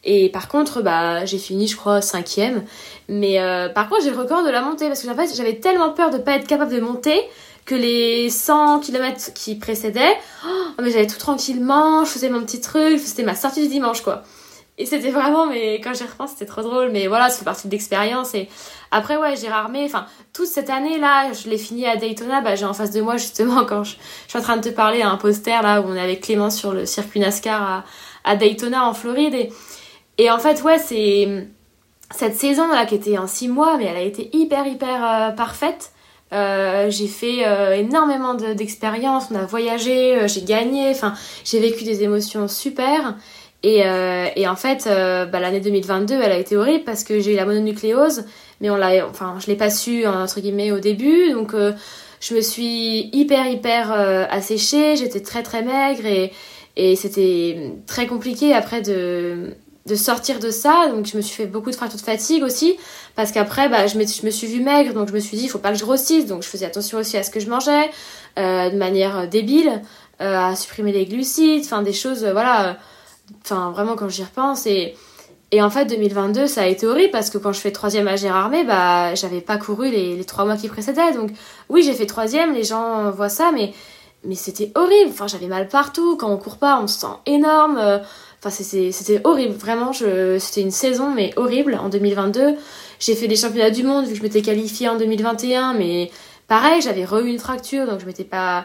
Et par contre, bah, j'ai fini, je crois, cinquième. Mais euh, par contre, j'ai le record de la montée parce que j'avais tellement peur de pas être capable de monter que les 100 km qui précédaient, oh, mais j'allais tout tranquillement, je faisais mon petit truc, c'était ma sortie du dimanche, quoi. Et c'était vraiment, mais quand j'y repense, c'était trop drôle. Mais voilà, ça fait partie de l'expérience. Et après, ouais, Gérard May, enfin, toute cette année-là, je l'ai fini à Daytona. Bah, j'ai en face de moi, justement, quand je, suis en train de te parler, un poster là où on est avec Clément sur le circuit NASCAR à, Daytona en Floride. Et, en fait, ouais, c'est cette saison là qui était en six mois, mais elle a été hyper, hyper euh, parfaite. Euh, j'ai fait euh, énormément d'expériences, on a voyagé, j'ai gagné, enfin j'ai vécu des émotions super. Et, euh, et en fait, bah, l'année 2022, elle a été horrible parce que j'ai eu la mononucléose, mais on l'a, enfin je l'ai pas su entre guillemets au début, donc je me suis hyper hyper asséchée, j'étais très très maigre et et c'était très compliqué après de de sortir de ça. Donc je me suis fait beaucoup de fractures de fatigue aussi. Parce qu'après, bah, je, je me suis vue maigre. Donc je me suis dit, il faut pas que je grossisse. Donc je faisais attention aussi à ce que je mangeais. Euh, de manière euh, débile. Euh, à supprimer les glucides. Enfin des choses, voilà. Enfin vraiment quand j'y repense. Et, et en fait 2022 ça a été horrible. Parce que quand je fais troisième à Gérardmer, bah j'avais pas couru les, les trois mois qui précédaient. Donc oui j'ai fait troisième. Les gens voient ça. Mais, mais c'était horrible. Enfin j'avais mal partout. Quand on court pas on se sent énorme. Enfin, c'était horrible, vraiment. C'était une saison, mais horrible en 2022. J'ai fait des championnats du monde vu que je m'étais qualifiée en 2021, mais pareil, j'avais re une fracture, donc je m'étais pas,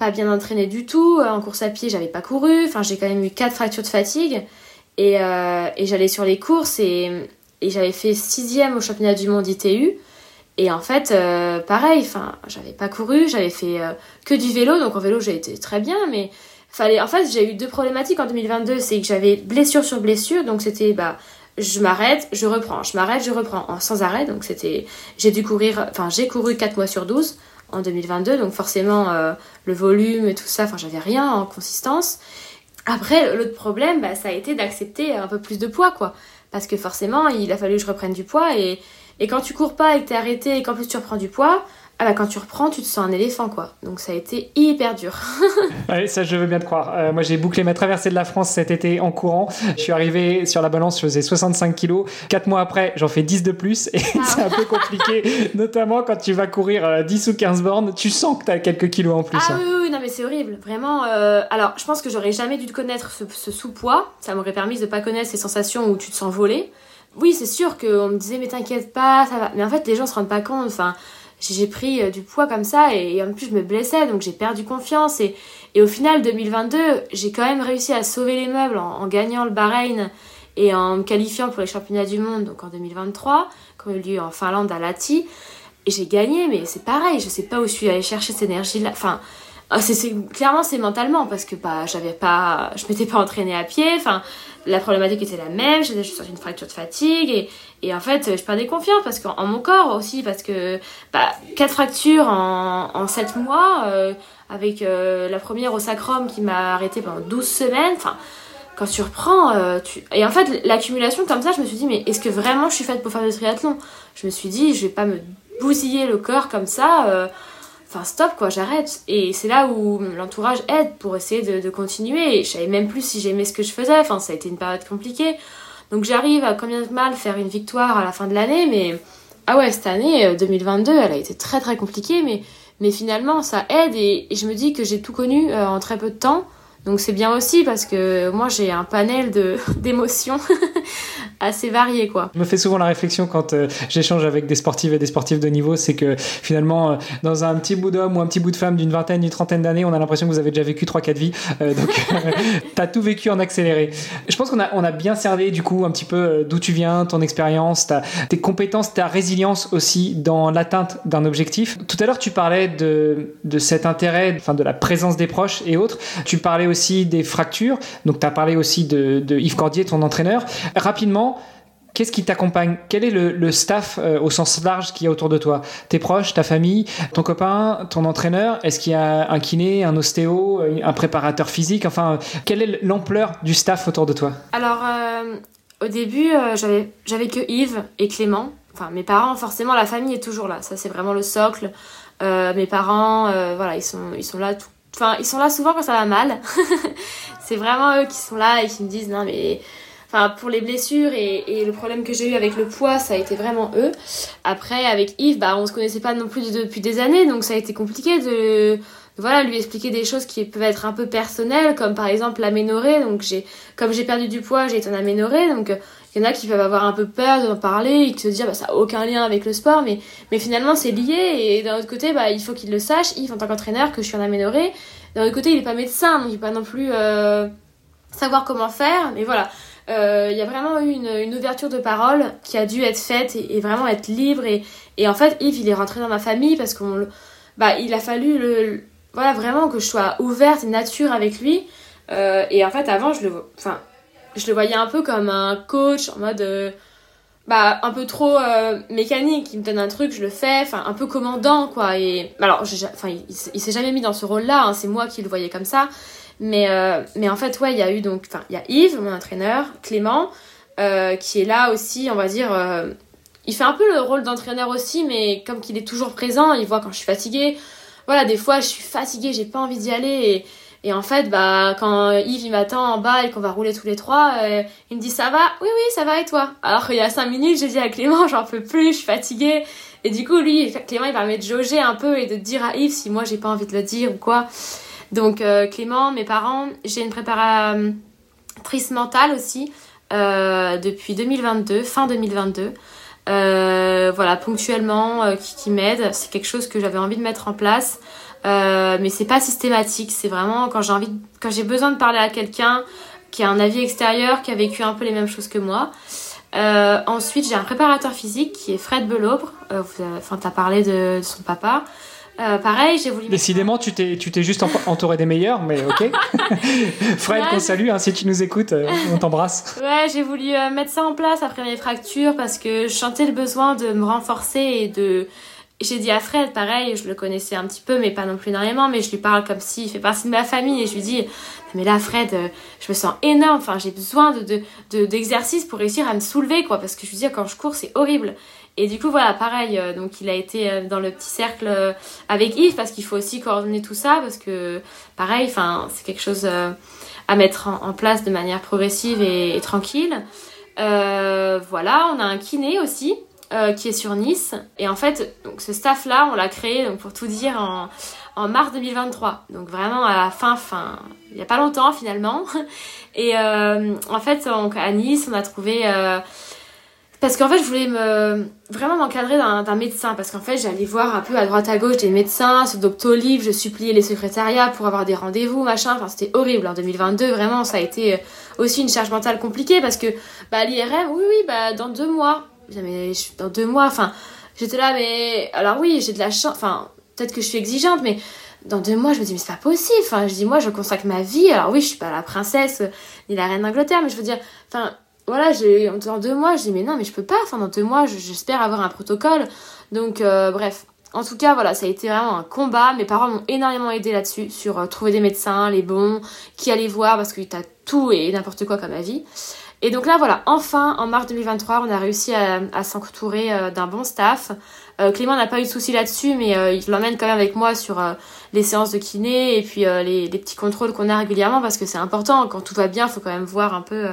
pas bien entraînée du tout. En course à pied, j'avais pas couru. Enfin, j'ai quand même eu quatre fractures de fatigue. Et, euh, et j'allais sur les courses et, j'avais fait sixième au championnat du monde ITU. Et en fait, euh, pareil, enfin, j'avais pas couru, j'avais fait euh, que du vélo, donc en vélo j'ai été très bien, mais fallait en fait j'ai eu deux problématiques en 2022 c'est que j'avais blessure sur blessure donc c'était bah je m'arrête je reprends je m'arrête je reprends en sans arrêt donc c'était j'ai dû courir enfin j'ai couru 4 mois sur 12 en 2022 donc forcément euh, le volume et tout ça enfin j'avais rien en consistance. Après l'autre problème bah, ça a été d'accepter un peu plus de poids quoi. Parce que forcément il a fallu que je reprenne du poids et et quand tu cours pas et que t'es arrêté et qu'en plus tu reprends du poids ah bah quand tu reprends, tu te sens un éléphant quoi. Donc ça a été hyper dur. ouais, ça je veux bien te croire. Euh, moi j'ai bouclé ma traversée de la France cet été en courant. Je suis arrivé sur la balance, je faisais 65 kilos. Quatre mois après, j'en fais 10 de plus et ah. c'est un peu compliqué. Notamment quand tu vas courir 10 euh, ou 15 bornes, tu sens que tu as quelques kilos en plus. Ah hein. oui, oui, non mais c'est horrible. Vraiment. Euh... Alors je pense que j'aurais jamais dû connaître ce, ce sous-poids. Ça m'aurait permis de pas connaître ces sensations où tu te sens voler. Oui, c'est sûr qu'on me disait mais t'inquiète pas, ça va. Mais en fait les gens se rendent pas compte. Enfin j'ai pris euh, du poids comme ça et, en plus je me blessais donc j'ai perdu confiance et, et au final 2022 j'ai quand même réussi à sauver les meubles en, gagnant le Bahreïn et en me qualifiant pour les championnats du monde donc en 2023 qui ont eu lieu en Finlande à Lati et j'ai gagné mais c'est pareil je sais pas où je suis allée chercher cette énergie là enfin ah, clairement c'est mentalement parce que bah j'avais pas je m'étais pas entraînée à pied enfin la problématique était la même j'étais sur une fracture de fatigue et, en fait je perdais confiance parce qu'en mon corps aussi parce que bah quatre fractures en en sept mois euh, avec euh, la première au sacrum qui m'a arrêté pendant 12 semaines enfin quand tu reprends euh, tu... et en fait l'accumulation comme ça je me suis dit mais est-ce que vraiment je suis faite pour faire du triathlon? Je me suis dit je vais pas me bousiller le corps comme ça enfin stop quoi, j'arrête. Et c'est là où l'entourage aide pour essayer de, continuer. Et je savais même plus si j'aimais ce que je faisais, enfin ça a été une période compliquée. Donc j'arrive à combien de mal faire une victoire à la fin de l'année, mais ah ouais, cette année 2022, euh, elle a été très très compliquée, mais, mais finalement ça aide et, je me dis que j'ai tout connu euh, en très peu de temps. Donc c'est bien aussi parce que moi j'ai un panel de d'émotions assez variées quoi. Je me fais souvent la réflexion quand euh, j'échange avec des sportifs et des sportifs de niveau, c'est que finalement euh, dans un petit bout d'homme ou un petit bout de femme d'une vingtaine, d'une trentaine d'années, on a l'impression que vous avez déjà vécu 3 4 vies. Euh, donc tu as tout vécu en accéléré. Je pense qu'on a on a bien cerné du coup un petit peu d'où tu viens, ton expérience, tes compétences, ta résilience aussi dans l'atteinte d'un objectif. Tout à l'heure tu parlais de de cet intérêt enfin de la présence des proches et autres. Tu parlais aussi des fractures. Donc, tu as parlé aussi de, Yves Cordier, ton entraîneur. Rapidement, Qu'est-ce qui t'accompagne? Quel est le, staff euh, au sens large qu'il y a autour de toi? Tes proches, ta famille, ton copain, ton entraîneur? Est-ce qu'il y a un kiné, un ostéo, un préparateur physique? Enfin, quelle est l'ampleur du staff autour de toi? Alors, euh, au début, euh, j'avais que Yves et Clément. Enfin, mes parents, forcément, la famille est toujours là. Ça, c'est vraiment le socle. mes parents, voilà, ils sont, ils sont là tout, Enfin, ils sont là souvent quand ça va mal. c'est vraiment eux qui sont là et qui me disent non mais enfin pour les blessures et, le problème que j'ai eu avec le poids ça a été vraiment eux après avec Yves bah on se connaissait pas non plus depuis des années donc ça a été compliqué de voilà, lui expliquer des choses qui peuvent être un peu personnelles, comme par exemple l'aménorrhée. Donc j'ai, comme j'ai perdu du poids, j'ai été en aménorrhée. Donc il y en a qui peuvent avoir un peu peur d'en parler et se dire bah ça a aucun lien avec le sport, mais mais finalement c'est lié. Et d'un autre côté, bah il faut qu'il le sache, Yves en tant qu'entraîneur, que je suis en aménorrhée. D'un autre côté, il est pas médecin, donc il peut pas non plus euh, savoir comment faire. Mais voilà, euh, il y a vraiment eu une, une, ouverture de parole qui a dû être faite et, et, vraiment être libre. Et, et en fait, Yves, il est rentré dans ma famille parce qu'on bah il a fallu le voilà vraiment que je sois ouverte et nature avec lui. Euh, et en fait, avant, je le, enfin, je le voyais un peu comme un coach en mode, euh, bah, un peu trop euh, mécanique. Il me donne un truc, je le fais, un peu commandant, quoi. Et alors, il, s'est jamais mis dans ce rôle-là. Hein, c'est moi qui le voyais comme ça. Mais, euh, mais en fait, ouais, il y a eu donc, Yves, mon entraîneur, Clément, qui est là aussi, on va dire. il fait un peu le rôle d'entraîneur aussi, mais comme qu'il est toujours présent, il voit quand je suis fatiguée voilà, des fois, je suis fatiguée, j'ai pas envie d'y aller. Et, en fait, bah, quand Yves il m'attend en bas et qu'on va rouler tous les trois, euh, il me dit ça va? Oui, oui, ça va et toi? Alors qu'il y a cinq minutes, j'ai dit à Clément, j'en peux plus, je suis fatiguée. Et du coup, lui, Clément, il permet de jauger un peu et de dire à Yves si moi j'ai pas envie de le dire ou quoi. Donc, euh, Clément, mes parents, j'ai une préparatrice mentale aussi euh, depuis 2022, fin 2022. Euh, voilà, ponctuellement, qui m'aide. C'est quelque chose que j'avais envie de mettre en place. Euh, mais c'est pas systématique. C'est vraiment quand j'ai envie, quand j'ai besoin de parler à quelqu'un qui a un avis extérieur, qui a vécu un peu les mêmes choses que moi. Euh, ensuite, j'ai un préparateur physique qui est Fred Belaubre. Euh, enfin, t'as parlé de, de, son papa. Euh, pareil, j'ai voulu. Décidément, tu t'es, tu t'es juste entouré des meilleurs, mais ok. Fred, qu'on salue, hein, si tu nous écoutes, on t'embrasse. Ouais, j'ai voulu mettre ça en place après mes fractures parce que je sentais le besoin de me renforcer et de. J'ai dit à Fred, pareil, je le connaissais un petit peu, mais pas non plus énormément, mais je lui parle comme s'il fait partie de ma famille et je lui dis, mais là, Fred, je me sens énorme, enfin, j'ai besoin de, de, de, d'exercices pour réussir à me soulever, quoi, parce que je lui dis, quand je cours, c'est horrible. Et du coup, voilà, pareil, euh, donc il a été euh, dans le petit cercle euh, avec Yves parce qu'il faut aussi coordonner tout ça parce que, pareil, enfin, c'est quelque chose à mettre en, place de manière progressive et tranquille. voilà, on a un kiné aussi qui est sur Nice. Et en fait, donc ce staff-là, on l'a créé, donc pour tout dire, en, mars 2023. Donc vraiment à la fin, fin, il n'y a pas longtemps finalement. Et en fait, donc, à Nice, on a trouvé parce qu'en fait, je voulais me vraiment m'encadrer d'un médecin. Parce qu'en fait, j'allais voir un peu à droite à gauche des médecins, sur Doctolib, je suppliais les secrétariats pour avoir des rendez-vous, machin. Enfin, c'était horrible. En 2022, vraiment, ça a été euh, aussi une charge mentale compliquée parce que, bah, l'IRM, oui, oui, bah, dans deux mois. Mais dans deux mois, enfin, j'étais là, mais alors oui, j'ai de la chance. Enfin, peut-être que je suis exigeante, mais dans deux mois, je me dis, mais c'est pas possible. Enfin, je dis, moi, je consacre ma vie. Alors oui, je suis pas la princesse ni la reine d'Angleterre, mais je veux dire, enfin, voilà, dans deux mois, je dis mais non, mais je peux pas. Enfin, dans deux mois, j'espère avoir un protocole. Donc, euh, bref. En tout cas, voilà, ça a été vraiment un combat. Mes parents m'ont énormément aidé là-dessus, sur euh, trouver des médecins, les bons, qui aller voir, parce que t'as tout et n'importe quoi comme avis. Et donc là, voilà, enfin, en mars 2023, on a réussi à, s'entourer euh, d'un bon staff. Euh, Clément n'a pas eu de soucis là-dessus, mais euh, il l'emmène quand même avec moi sur les séances de kiné et puis les, les, petits contrôles qu'on a régulièrement, parce que c'est important. Quand tout va bien, il faut quand même voir un peu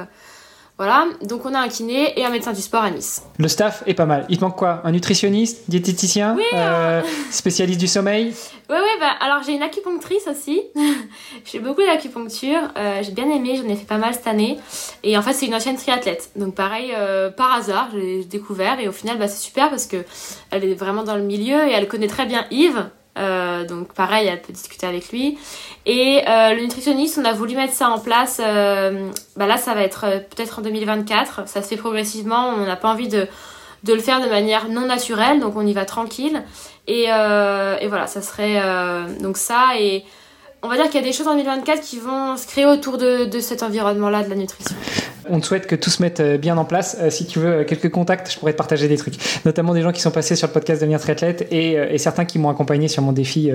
voilà, donc on a un kiné et un médecin du sport à Nice. Le staff est pas mal. Il te manque quoi? Un nutritionniste, diététicien, oui, euh, spécialiste du sommeil? Oui, oui, bah, alors j'ai une acupunctrice aussi. je fais beaucoup d'acupuncture. Euh, j'ai bien aimé, j'en ai fait pas mal cette année. Et en fait, c'est une ancienne triathlète. Donc pareil, euh, par hasard, j'ai découvert. Et au final, bah, c'est super parce que elle est vraiment dans le milieu et elle connaît très bien Yves. Euh, donc pareil, elle peut discuter avec lui. Et euh, le nutritionniste, on a voulu mettre ça en place. Euh, bah là, ça va être peut-être en 2024. Ça se fait progressivement. On n'a pas envie de, de le faire de manière non naturelle, donc on y va tranquille. Et, et voilà, ça serait donc ça. Et on va dire qu'il y a des choses en 2024 qui vont se créer autour de, de cet environnement-là de la nutrition. On te souhaite que tout se mette euh, bien en place. Euh, si tu veux euh, quelques contacts, je pourrais te partager des trucs, notamment des gens qui sont passés sur le podcast Devenir Triathlète et, et certains qui m'ont accompagné sur mon défi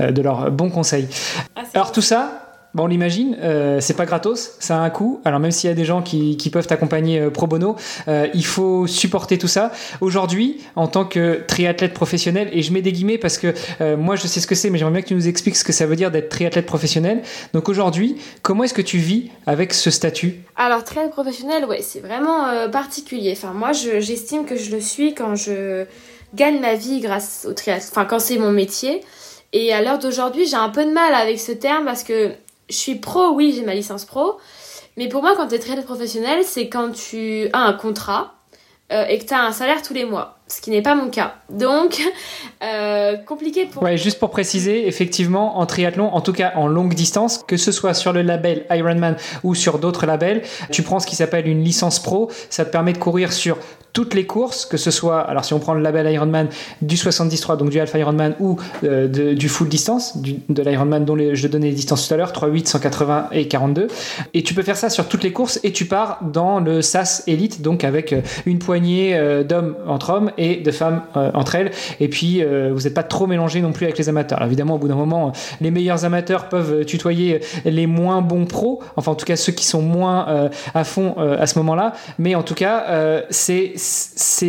de leurs bons conseils. Ah, Alors tout ça, Bon, on l'imagine, euh, c'est pas gratos, ça a un coût. Alors même s'il y a des gens qui, peuvent t'accompagner euh, pro bono, euh, il faut supporter tout ça. Aujourd'hui, en tant que triathlète professionnel, et je mets des guillemets parce que euh, moi je sais ce que c'est, mais j'aimerais bien que tu nous expliques ce que ça veut dire d'être triathlète professionnel. Donc aujourd'hui, comment est-ce que tu vis avec ce statut? Alors triathlète professionnel, ouais, c'est vraiment particulier. Enfin moi, j'estime que je le suis quand je gagne ma vie grâce au triathlon, enfin quand c'est mon métier. Et à l'heure d'aujourd'hui, j'ai un peu de mal avec ce terme parce que je suis pro, oui, j'ai ma licence pro. Mais pour moi, quand tu es très professionnel, c'est quand tu as un contrat euh, et que tu as un salaire tous les mois ce qui n'est pas mon cas. Donc, euh, compliqué pour... Ouais, juste pour préciser, effectivement, en triathlon, en tout cas en longue distance, que ce soit sur le label Ironman ou sur d'autres labels, tu prends ce qui s'appelle une licence pro, ça te permet de courir sur toutes les courses, que ce soit, alors si on prend le label Ironman du 73, donc du Alpha Ironman ou euh, du full distance, de l'Ironman dont je donnais les distances tout à l'heure, 3, 8, 180 et 42. Et tu peux faire ça sur toutes les courses et tu pars dans le SAS Elite, donc avec euh, une poignée d'hommes entre hommes et de femmes euh, entre elles. Et puis, euh, vous n'êtes pas trop mélangé non plus avec les amateurs. évidemment, au bout d'un moment, les meilleurs amateurs peuvent tutoyer les moins bons pros, enfin en tout cas ceux qui sont moins euh, à fond à ce moment-là. Mais en tout cas, c'est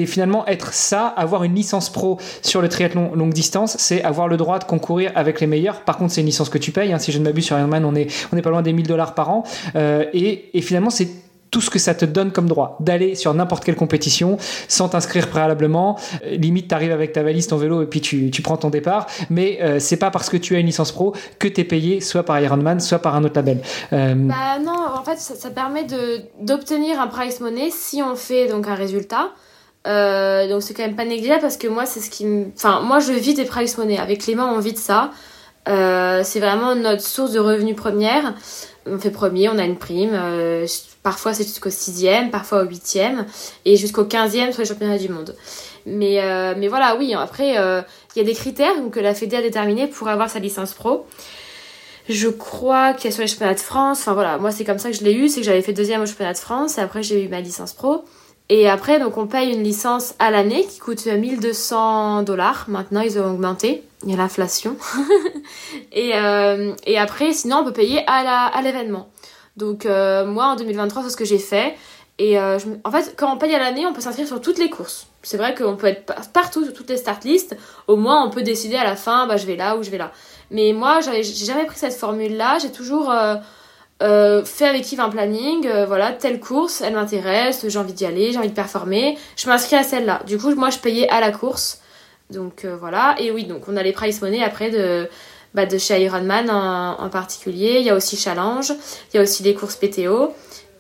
finalement être ça, avoir une licence pro sur le triathlon longue distance, c'est avoir le droit de concourir avec les meilleurs. Par contre, c'est une licence que tu payes. Hein. si je ne m'abuse sur Ironman, on est on est pas loin des 1000 dollars par an. et finalement, c'est tout ce que ça te donne comme droit d'aller sur n'importe quelle compétition sans t'inscrire préalablement. Euh, limite, tu arrives avec ta valise, ton vélo et puis tu, tu prends ton départ. Mais euh, c'est pas parce que tu as une licence pro que tu es payé soit par Ironman, soit par un autre label. Euh, bah non, en fait, ça, permet d'obtenir un price money si on fait donc un résultat. donc c'est quand même pas négligeable parce que moi, c'est ce qui me. Enfin, moi, je vis des price money. Avec Clément, on vit de ça. C'est vraiment notre source de revenus première. On fait premier, on a une prime. Parfois c'est jusqu'au sixième, parfois au huitième et jusqu'au quinzième sur les championnats du monde. Mais, euh, mais voilà, oui, après, euh, il y a des critères que la Fédé a déterminés pour avoir sa licence pro. Je crois qu'il y a sur les championnats de France, enfin voilà, moi c'est comme ça que je l'ai eu, c'est que j'avais fait deuxième au championnat de France et après j'ai eu ma licence pro. Et après, donc on paye une licence à l'année qui coûte 1200 dollars. Maintenant, ils ont augmenté. Il y a l'inflation. et, euh, et après, sinon, on peut payer à l'événement. Donc euh, moi en 2023 c'est ce que j'ai fait. Et euh, en fait quand on paye à l'année on peut s'inscrire sur toutes les courses. C'est vrai qu'on peut être partout sur toutes les start lists. Au moins on peut décider à la fin bah je vais là ou je vais là. Mais moi j'ai jamais pris cette formule là. J'ai toujours fait avec Yves un planning. voilà telle course elle m'intéresse. J'ai envie d'y aller. J'ai envie de performer. Je m'inscris à celle-là. Du coup moi je payais à la course. Donc voilà. Et oui donc on a les price money après de bah, de chez Ironman en, particulier. Il y a aussi Challenge, il y a aussi les courses PTO.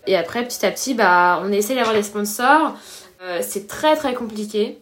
Et après, petit à petit, bah, on essaie d'avoir des sponsors. Euh, c'est très très compliqué.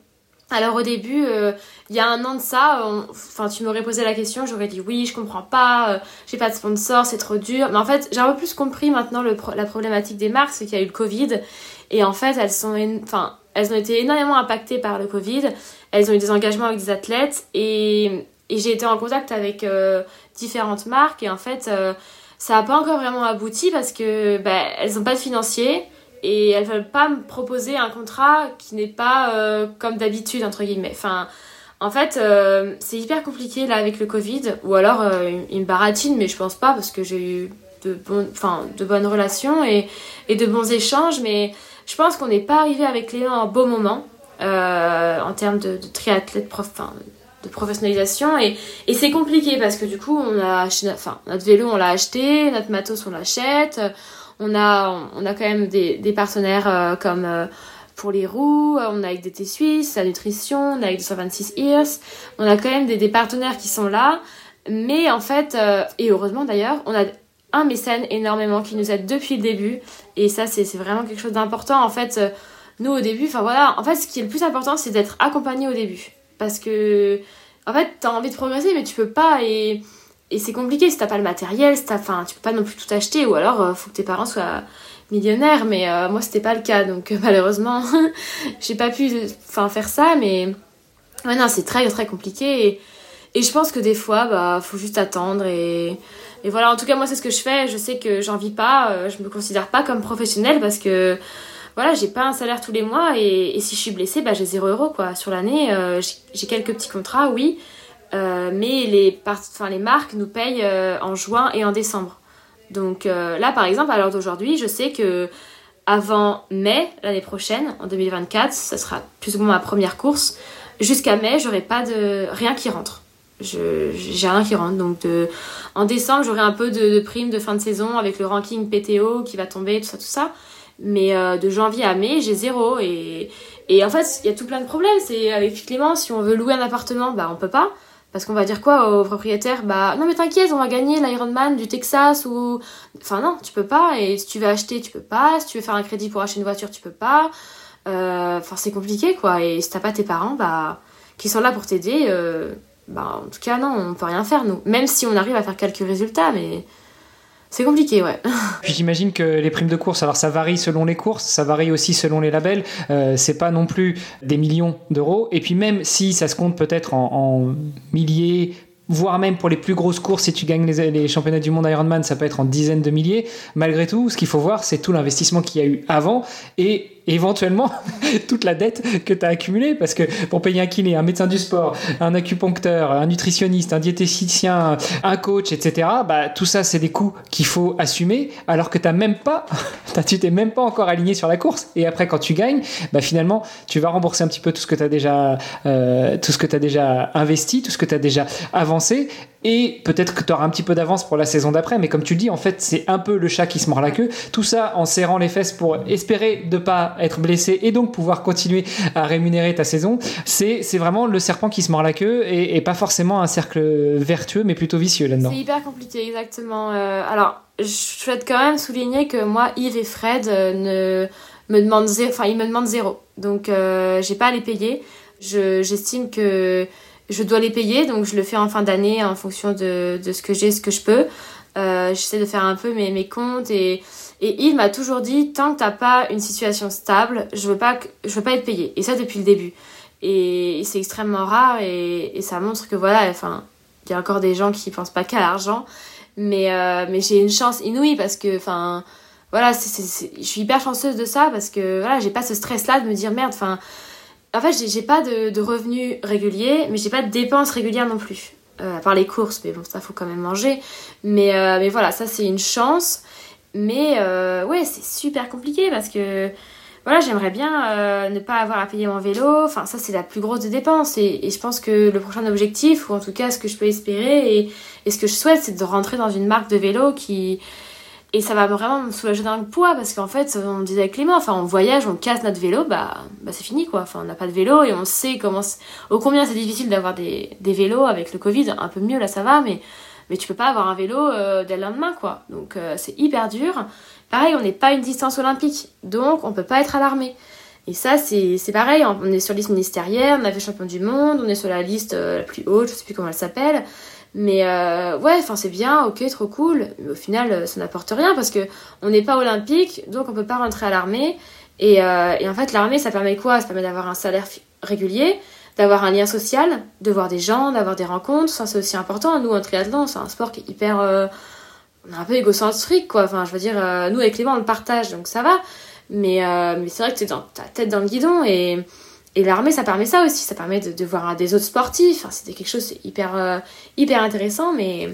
Alors au début, euh, il y a un an de ça, enfin tu m'aurais posé la question, j'aurais dit oui, je comprends pas, euh, j'ai pas de sponsor, c'est trop dur. Mais en fait, j'ai un peu plus compris maintenant le la problématique des marques, c'est qu'il y a eu le Covid et en fait elles sont, enfin elles ont été énormément impactées par le Covid. Elles ont eu des engagements avec des athlètes et j'ai été en contact avec euh, différentes marques et en fait euh, ça n'a pas encore vraiment abouti parce que bah, elles n'ont pas de financier et elles veulent pas me proposer un contrat qui n'est pas euh, comme d'habitude entre guillemets. Enfin, en fait, c'est hyper compliqué là avec le Covid ou alors ils me baratinent mais je pense pas parce que j'ai eu de bonnes relations et, et, de bons échanges mais je pense qu'on n'est pas arrivé avec Léon en beau moment en termes de, triathlète prof, de professionnalisation. Et, c'est compliqué parce que du coup on a enfin notre vélo on l'a acheté notre matos on l'achète. On a on a quand même des, des partenaires euh, comme euh, pour les roues on a avec DT Suisse la nutrition on a avec 226 Ears on a quand même des, des partenaires qui sont là. Mais en fait euh, et heureusement d'ailleurs on a un mécène énormément qui nous aide depuis le début et ça c'est vraiment quelque chose d'important en fait nous au début enfin voilà en fait ce qui est le plus important c'est d'être accompagné au début parce que, en fait, t'as envie de progresser, mais tu peux pas. Et, et c'est compliqué si t'as pas le matériel, si enfin, tu peux pas non plus tout acheter, ou alors euh, faut que tes parents soient millionnaires. Mais euh, moi, c'était pas le cas, donc euh, malheureusement, j'ai pas pu faire ça. Mais non, c'est très très compliqué. Et, et je pense que des fois, bah, faut juste attendre et. Et voilà, en tout cas, moi, c'est ce que je fais. Je sais que j'en vis pas. Je me considère pas comme professionnelle parce que voilà, j'ai pas un salaire tous les mois et, si je suis blessée, bah, j'ai 0 euros quoi. Sur l'année, euh, j'ai quelques petits contrats, oui, euh, mais les, enfin, les marques nous payent euh, en juin et en décembre. Donc là, par exemple, à l'heure d'aujourd'hui, je sais que avant mai l'année prochaine, en 2024, ça sera plus ou moins ma première course. Jusqu'à mai, j'aurai pas de rien qui rentre. J'ai rien qui rentre. Donc en décembre, j'aurai un peu de, de primes de fin de saison avec le ranking PTO qui va tomber, tout ça, tout ça. Mais euh, de janvier à mai, j'ai zéro. Et, et en fait, il y a tout plein de problèmes. C'est avec Clément, si on veut louer un appartement, bah on peut pas. Parce qu'on va dire quoi au propriétaire? Bah non mais t'inquiète, on va gagner l'Ironman du Texas ou... Enfin non, tu peux pas. Et si tu veux acheter, tu peux pas. Si tu veux faire un crédit pour acheter une voiture, tu peux pas. Euh, enfin c'est compliqué quoi. Et si t'as pas tes parents, bah qui sont là pour t'aider, euh, bah en tout cas non, on peut rien faire nous. Même si on arrive à faire quelques résultats, mais c'est compliqué, ouais. Puis j'imagine que les primes de course, alors ça varie selon les courses, ça varie aussi selon les labels. Euh, c'est pas non plus des millions d'euros. Et puis même si ça se compte peut-être en, milliers, voire même pour les plus grosses courses, si tu gagnes les, les, championnats du monde Ironman, ça peut être en dizaines de milliers. Malgré tout, ce qu'il faut voir, c'est tout l'investissement qu'il y a eu avant et éventuellement toute la dette que tu as accumulée. Parce que pour payer un kiné, un médecin du sport, un acupuncteur, un nutritionniste, un diététicien, un coach, etc. Bah tout ça c'est des coûts qu'il faut assumer. Alors que même pas, tu t'es même pas encore aligné sur la course. Et après quand tu gagnes, bah finalement tu vas rembourser un petit peu tout ce que euh, tout ce que tu as déjà investi, tout ce que tu as déjà avancé et peut-être que tu auras un petit peu d'avance pour la saison d'après, mais comme tu dis, en fait, c'est un peu le chat qui se mord la queue. Tout ça en serrant les fesses pour espérer de pas être blessé et donc pouvoir continuer à rémunérer ta saison. C'est, vraiment le serpent qui se mord la queue et, pas forcément un cercle vertueux, mais plutôt vicieux là-dedans. C'est hyper compliqué, exactement. Euh, alors, je souhaite quand même souligner que moi, Yves et Fred euh, ne me demandent zéro, enfin, ils me demandent zéro. Donc, euh, j'ai pas à les payer. Je, j'estime que je dois les payer, donc je le fais en fin d'année en fonction de, de ce que j'ai, ce que je peux. Euh, J'essaie de faire un peu mes, mes comptes et, et Yves m'a toujours dit tant que t'as pas une situation stable, je veux pas je veux pas être payé. Et ça depuis le début. Et, c'est extrêmement rare et, ça montre que voilà, enfin, il y a encore des gens qui pensent pas qu'à l'argent, mais euh, mais j'ai une chance inouïe parce que enfin voilà, je suis hyper chanceuse de ça parce que voilà, j'ai pas ce stress là de me dire merde, enfin en fait, j'ai pas de, revenus réguliers, mais j'ai pas de dépenses régulières non plus. Euh, à part les courses, mais bon, ça faut quand même manger. Mais, euh, voilà, ça c'est une chance. Mais euh, ouais, c'est super compliqué parce que voilà, j'aimerais bien ne pas avoir à payer mon vélo. Enfin, ça c'est la plus grosse des dépenses. Et, je pense que le prochain objectif, ou en tout cas ce que je peux espérer et ce que je souhaite, c'est de rentrer dans une marque de vélo qui, et ça va vraiment me soulager d'un poids parce qu'en fait, on disait avec Clément, enfin, on voyage, on casse notre vélo, bah, bah c'est fini quoi. On n'a pas de vélo et on sait comment, au combien c'est difficile d'avoir des, des vélos avec le Covid. Un peu mieux là, ça va, mais, mais tu peux pas avoir un vélo euh, dès le lendemain quoi. Donc euh, c'est hyper dur. Pareil, on n'est pas une distance olympique, donc on peut pas être alarmé. Et ça, c'est pareil, on est sur liste ministérielle, on a fait champion du monde, on est sur la liste euh, la plus haute, je sais plus comment elle s'appelle. Mais euh, ouais, enfin c'est bien, ok, trop cool. Mais au final, euh, ça n'apporte rien parce que on n'est pas olympique, donc on peut pas rentrer à l'armée. Et, euh, et, en fait, l'armée, ça permet quoi? Ça permet d'avoir un salaire régulier, d'avoir un lien social, de voir des gens, d'avoir des rencontres. Ça, c'est aussi important. Nous, en triathlon, c'est un sport qui est hyper. Euh, un peu égocentrique, quoi. Enfin, je veux dire, euh, nous, avec Clément, on le partage, donc ça va. Mais, euh, mais c'est vrai que t'es dans ta tête dans le guidon et. Et l'armée, ça permet ça aussi, ça permet de, de voir des autres sportifs. Enfin, c'était quelque chose hyper, euh, hyper intéressant, mais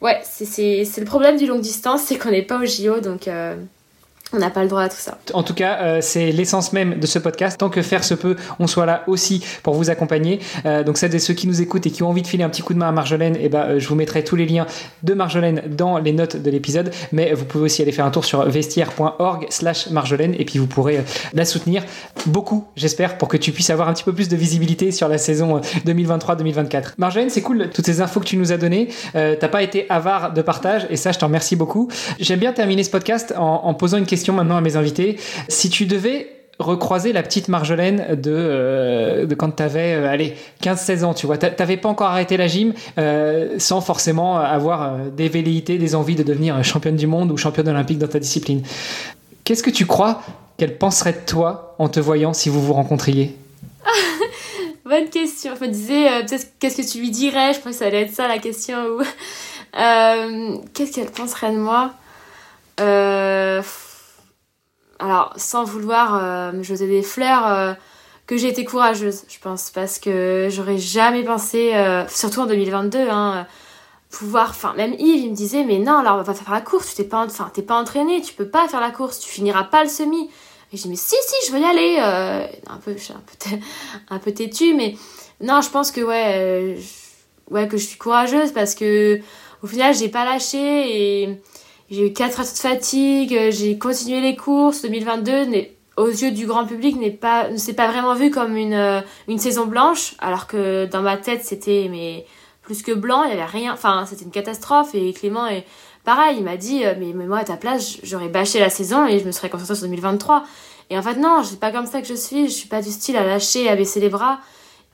ouais, c'est le problème du longue distance, c'est qu'on n'est pas au JO, donc euh, on n'a pas le droit à tout ça. En tout cas, euh, c'est l'essence même de ce podcast. Tant que faire se peut, on soit là aussi pour vous accompagner. Euh, donc celles et ceux qui nous écoutent et qui ont envie de filer un petit coup de main à Marjolaine, eh ben, euh, je vous mettrai tous les liens de Marjolaine dans les notes de l'épisode. Mais vous pouvez aussi aller faire un tour sur vestiaire.org slash Marjolaine et puis vous pourrez la soutenir beaucoup, j'espère, pour que tu puisses avoir un petit peu plus de visibilité sur la saison 2023-2024. Marjolaine, c'est cool toutes ces infos que tu nous as données. T'as pas été avare de partage et ça, je t'en remercie beaucoup. J'aime bien terminer ce podcast en, en posant une question maintenant à mes invités. Si tu devais recroiser la petite Marjolaine de, euh, quand tu avais euh, allez, 15-16 ans, tu vois. T'avais pas encore arrêté la gym euh, sans forcément avoir des velléités, des envies de devenir championne du monde ou championne olympique dans ta discipline. Qu'est-ce que tu crois qu'elle penserait de toi en te voyant si vous vous rencontriez? Bonne question. Je me disais, euh, qu'est-ce que tu lui dirais? Je crois que ça allait être ça la question. Euh, qu'est-ce qu'elle penserait de moi? Euh, alors sans vouloir euh, me jeter des fleurs, euh, que j'ai été courageuse, je pense, parce que j'aurais jamais pensé, euh, surtout en 2022, hein, pouvoir, enfin même Yves, il me disait, mais non, alors on va faire la course, tu t'es pas, enfin t'es pas entraîné, tu peux pas faire la course, tu finiras pas le semi. Et je dis, mais si, si, je veux y aller. Euh, un peu, je un peu, un peu têtue, mais non, je pense que ouais, je, ouais, que je suis courageuse parce que au final, j'ai pas lâché et j'ai eu 4 heures de fatigue, j'ai continué les courses. 2022 aux yeux du grand public n'est pas ne s'est pas vraiment vu comme une euh, une saison blanche alors que dans ma tête c'était mais plus que blanc il y avait rien enfin c'était une catastrophe. Et Clément est pareil il m'a dit euh, mais, mais moi à ta place j'aurais bâché la saison et je me serais concentrée sur 2023 et en fait non c'est pas comme ça que je suis. Je suis pas du style à lâcher à baisser les bras.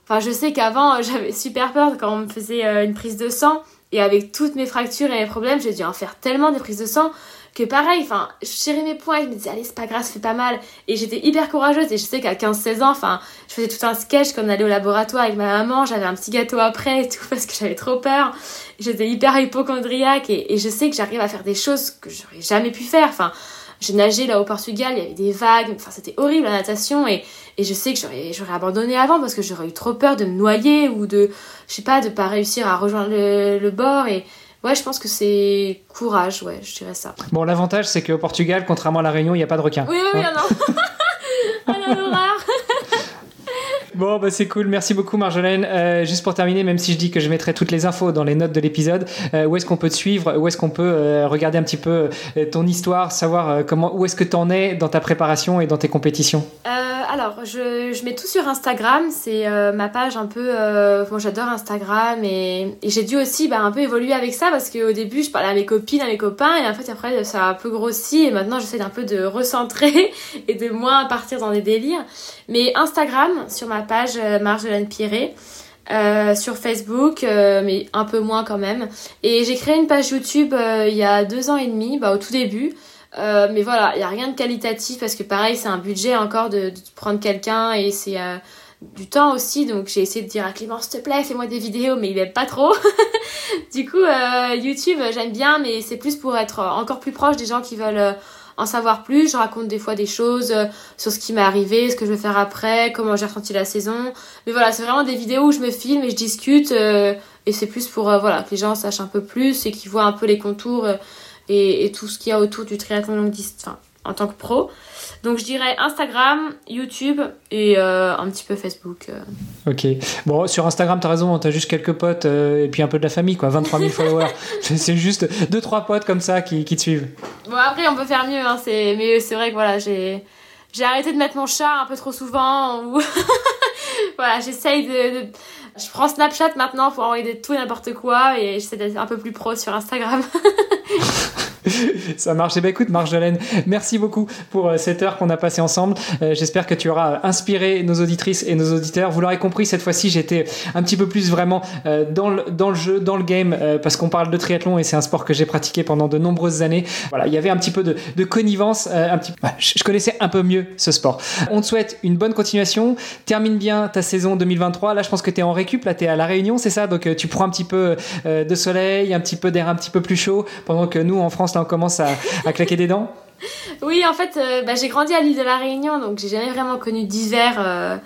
Enfin je sais qu'avant j'avais super peur quand on me faisait euh, une prise de sang et avec toutes mes fractures et mes problèmes j'ai dû en faire tellement des prises de sang que pareil, enfin, je serrais mes poings et je me disais, allez, c'est pas grave, ça fait pas mal. Et j'étais hyper courageuse et je sais qu'à 15-16 ans, enfin, je faisais tout un sketch on allait au laboratoire avec ma maman, j'avais un petit gâteau après et tout parce que j'avais trop peur. J'étais hyper hypochondriaque et, et je sais que j'arrive à faire des choses que j'aurais jamais pu faire. Enfin, j'ai nagé là au Portugal, il y avait des vagues, enfin c'était horrible la natation et, et je sais que j'aurais, j'aurais abandonné avant parce que j'aurais eu trop peur de me noyer ou de, je sais pas, de pas réussir à rejoindre le, le bord et, Ouais, je pense que c'est courage, ouais, je dirais ça. Bon, l'avantage, c'est qu'au Portugal, contrairement à La Réunion, il n'y a pas de requin. Oui, oui, oui, Hein non. oh l'horreur. Bon, bah c'est cool. Merci beaucoup, Marjolaine. Euh, juste pour terminer, même si je dis que je mettrai toutes les infos dans les notes de l'épisode, euh, où est-ce qu'on peut te suivre? Où est-ce qu'on peut euh, regarder un petit peu ton histoire, savoir comment, où est-ce que tu en es dans ta préparation et dans tes compétitions? Alors, je, je mets tout sur Instagram. C'est ma page un peu. Bon, j'adore Instagram et, j'ai dû aussi bah, un peu évoluer avec ça parce qu'au début, je parlais à mes copines, à mes copains et en fait, après, ça a un peu grossi et maintenant, j'essaie d'un peu de recentrer et de moins partir dans des délires. Mais Instagram, sur ma page euh, Marjolaine Piré. Euh, sur Facebook, euh, mais un peu moins quand même. Et j'ai créé une page YouTube il y a deux ans et demi, bah, au tout début. Mais voilà, il n'y a rien de qualitatif parce que pareil, c'est un budget encore de, de prendre quelqu'un et c'est du temps aussi. Donc j'ai essayé de dire à Clément, s'il te plaît, fais-moi des vidéos, mais il aime pas trop. du coup, YouTube, j'aime bien, mais c'est plus pour être encore plus proche des gens qui veulent en savoir plus. Je raconte des fois des choses euh, sur ce qui m'est arrivé, ce que je vais faire après, comment j'ai ressenti la saison. Mais voilà, c'est vraiment des vidéos où je me filme et je discute. euh, et c'est plus pour euh, voilà, que les gens sachent un peu plus et qu'ils voient un peu les contours et, tout ce qu'il y a autour du triathlon longue distance en tant que pro. Donc je dirais Instagram, YouTube et euh, un petit peu Facebook. euh. Ok. Bon, sur Instagram, t'as raison, t'as juste quelques potes euh, et puis un peu de la famille, quoi. 23 000 followers. C'est juste deux trois potes comme ça qui, qui te suivent. Bon après on peut faire mieux, hein, c'est... mais c'est vrai que voilà, j'ai... J'ai arrêté de mettre mon chat un peu trop souvent. Ou... voilà, j'essaye de, de- Je prends Snapchat maintenant pour envoyer de tout et n'importe quoi et j'essaie d'être un peu plus pro sur Instagram. Ça marche. Eh ben, écoute, Marjolaine, merci beaucoup pour euh, cette heure qu'on a passée ensemble. Euh, J'espère que tu auras inspiré nos auditrices et nos auditeurs. Vous l'aurez compris, cette fois-ci, j'étais un petit peu plus vraiment euh, dans, le, dans le jeu, dans le game, parce qu'on parle de triathlon et c'est un sport que j'ai pratiqué pendant de nombreuses années. Voilà, il y avait un petit peu de, connivence. un petit... Je connaissais un peu mieux ce sport. On te souhaite une bonne continuation. Termine bien ta saison 2023. Là, je pense que tu es en récup. Là, tu es à La Réunion, c'est ça? Donc, tu prends un petit peu de soleil, un petit peu d'air un petit peu plus chaud, pendant que nous, en France, on commence à, claquer des dents. oui, en fait, euh, bah, j'ai grandi à l'île de la Réunion, donc j'ai jamais vraiment connu d'hiver euh,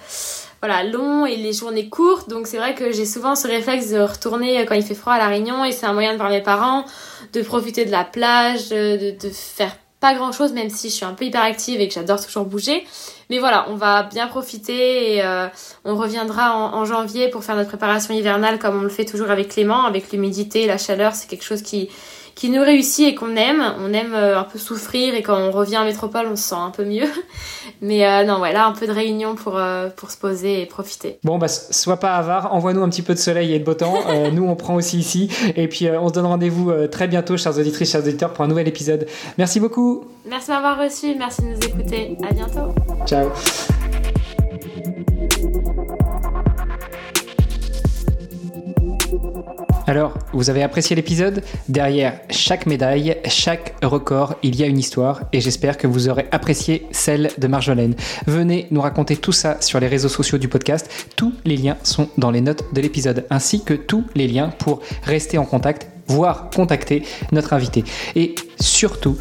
voilà, long et les journées courtes. Donc c'est vrai que j'ai souvent ce réflexe de retourner euh, quand il fait froid à la Réunion et c'est un moyen de voir mes parents, de profiter de la plage, de, de, de faire pas grand chose, même si je suis un peu hyperactive et que j'adore toujours bouger. Mais voilà, on va bien profiter et euh, on reviendra en, janvier pour faire notre préparation hivernale comme on le fait toujours avec Clément, avec l'humidité la chaleur. C'est quelque chose qui, qui nous réussit et qu'on aime. On aime euh, un peu souffrir et quand on revient en métropole, on se sent un peu mieux. Mais euh, non, ouais, là, un peu de réunion pour, euh, pour se poser et profiter. Bon, bah, sois pas avare, envoie-nous un petit peu de soleil et de beau temps. Euh, nous, on prend aussi ici. Et puis, on se donne rendez-vous très bientôt, chers auditrices, chers auditeurs, pour un nouvel épisode. Merci beaucoup. Merci de m'avoir reçu, merci de nous écouter. À bientôt. Ciao. Alors, vous avez apprécié l'épisode Derrière chaque médaille, chaque record, il y a une histoire et j'espère que vous aurez apprécié celle de Marjolaine. Venez nous raconter tout ça sur les réseaux sociaux du podcast. Tous les liens sont dans les notes de l'épisode ainsi que tous les liens pour rester en contact, voire contacter notre invité. Et surtout,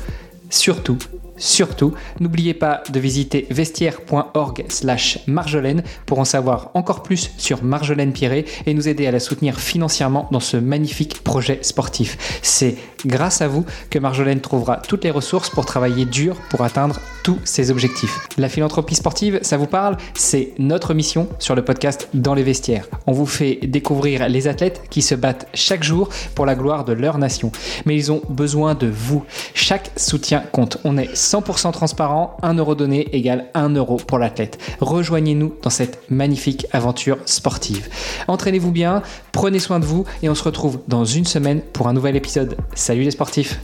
surtout, Surtout, n'oubliez pas de visiter vestiaire.org slash marjolaine pour en savoir encore plus sur Marjolaine Pierret et nous aider à la soutenir financièrement dans ce magnifique projet sportif. C'est grâce à vous que Marjolaine trouvera toutes les ressources pour travailler dur pour atteindre tous ses objectifs. La philanthropie sportive, ça vous parle? C'est notre mission sur le podcast Dans les vestiaires. On vous fait découvrir les athlètes qui se battent chaque jour pour la gloire de leur nation. Mais ils ont besoin de vous. Chaque soutien compte. On est 100% transparent, 1 euro donné égale 1 euro pour l'athlète. Rejoignez-nous dans cette magnifique aventure sportive. Entraînez-vous bien, prenez soin de vous et on se retrouve dans une semaine pour un nouvel épisode. Salut les sportifs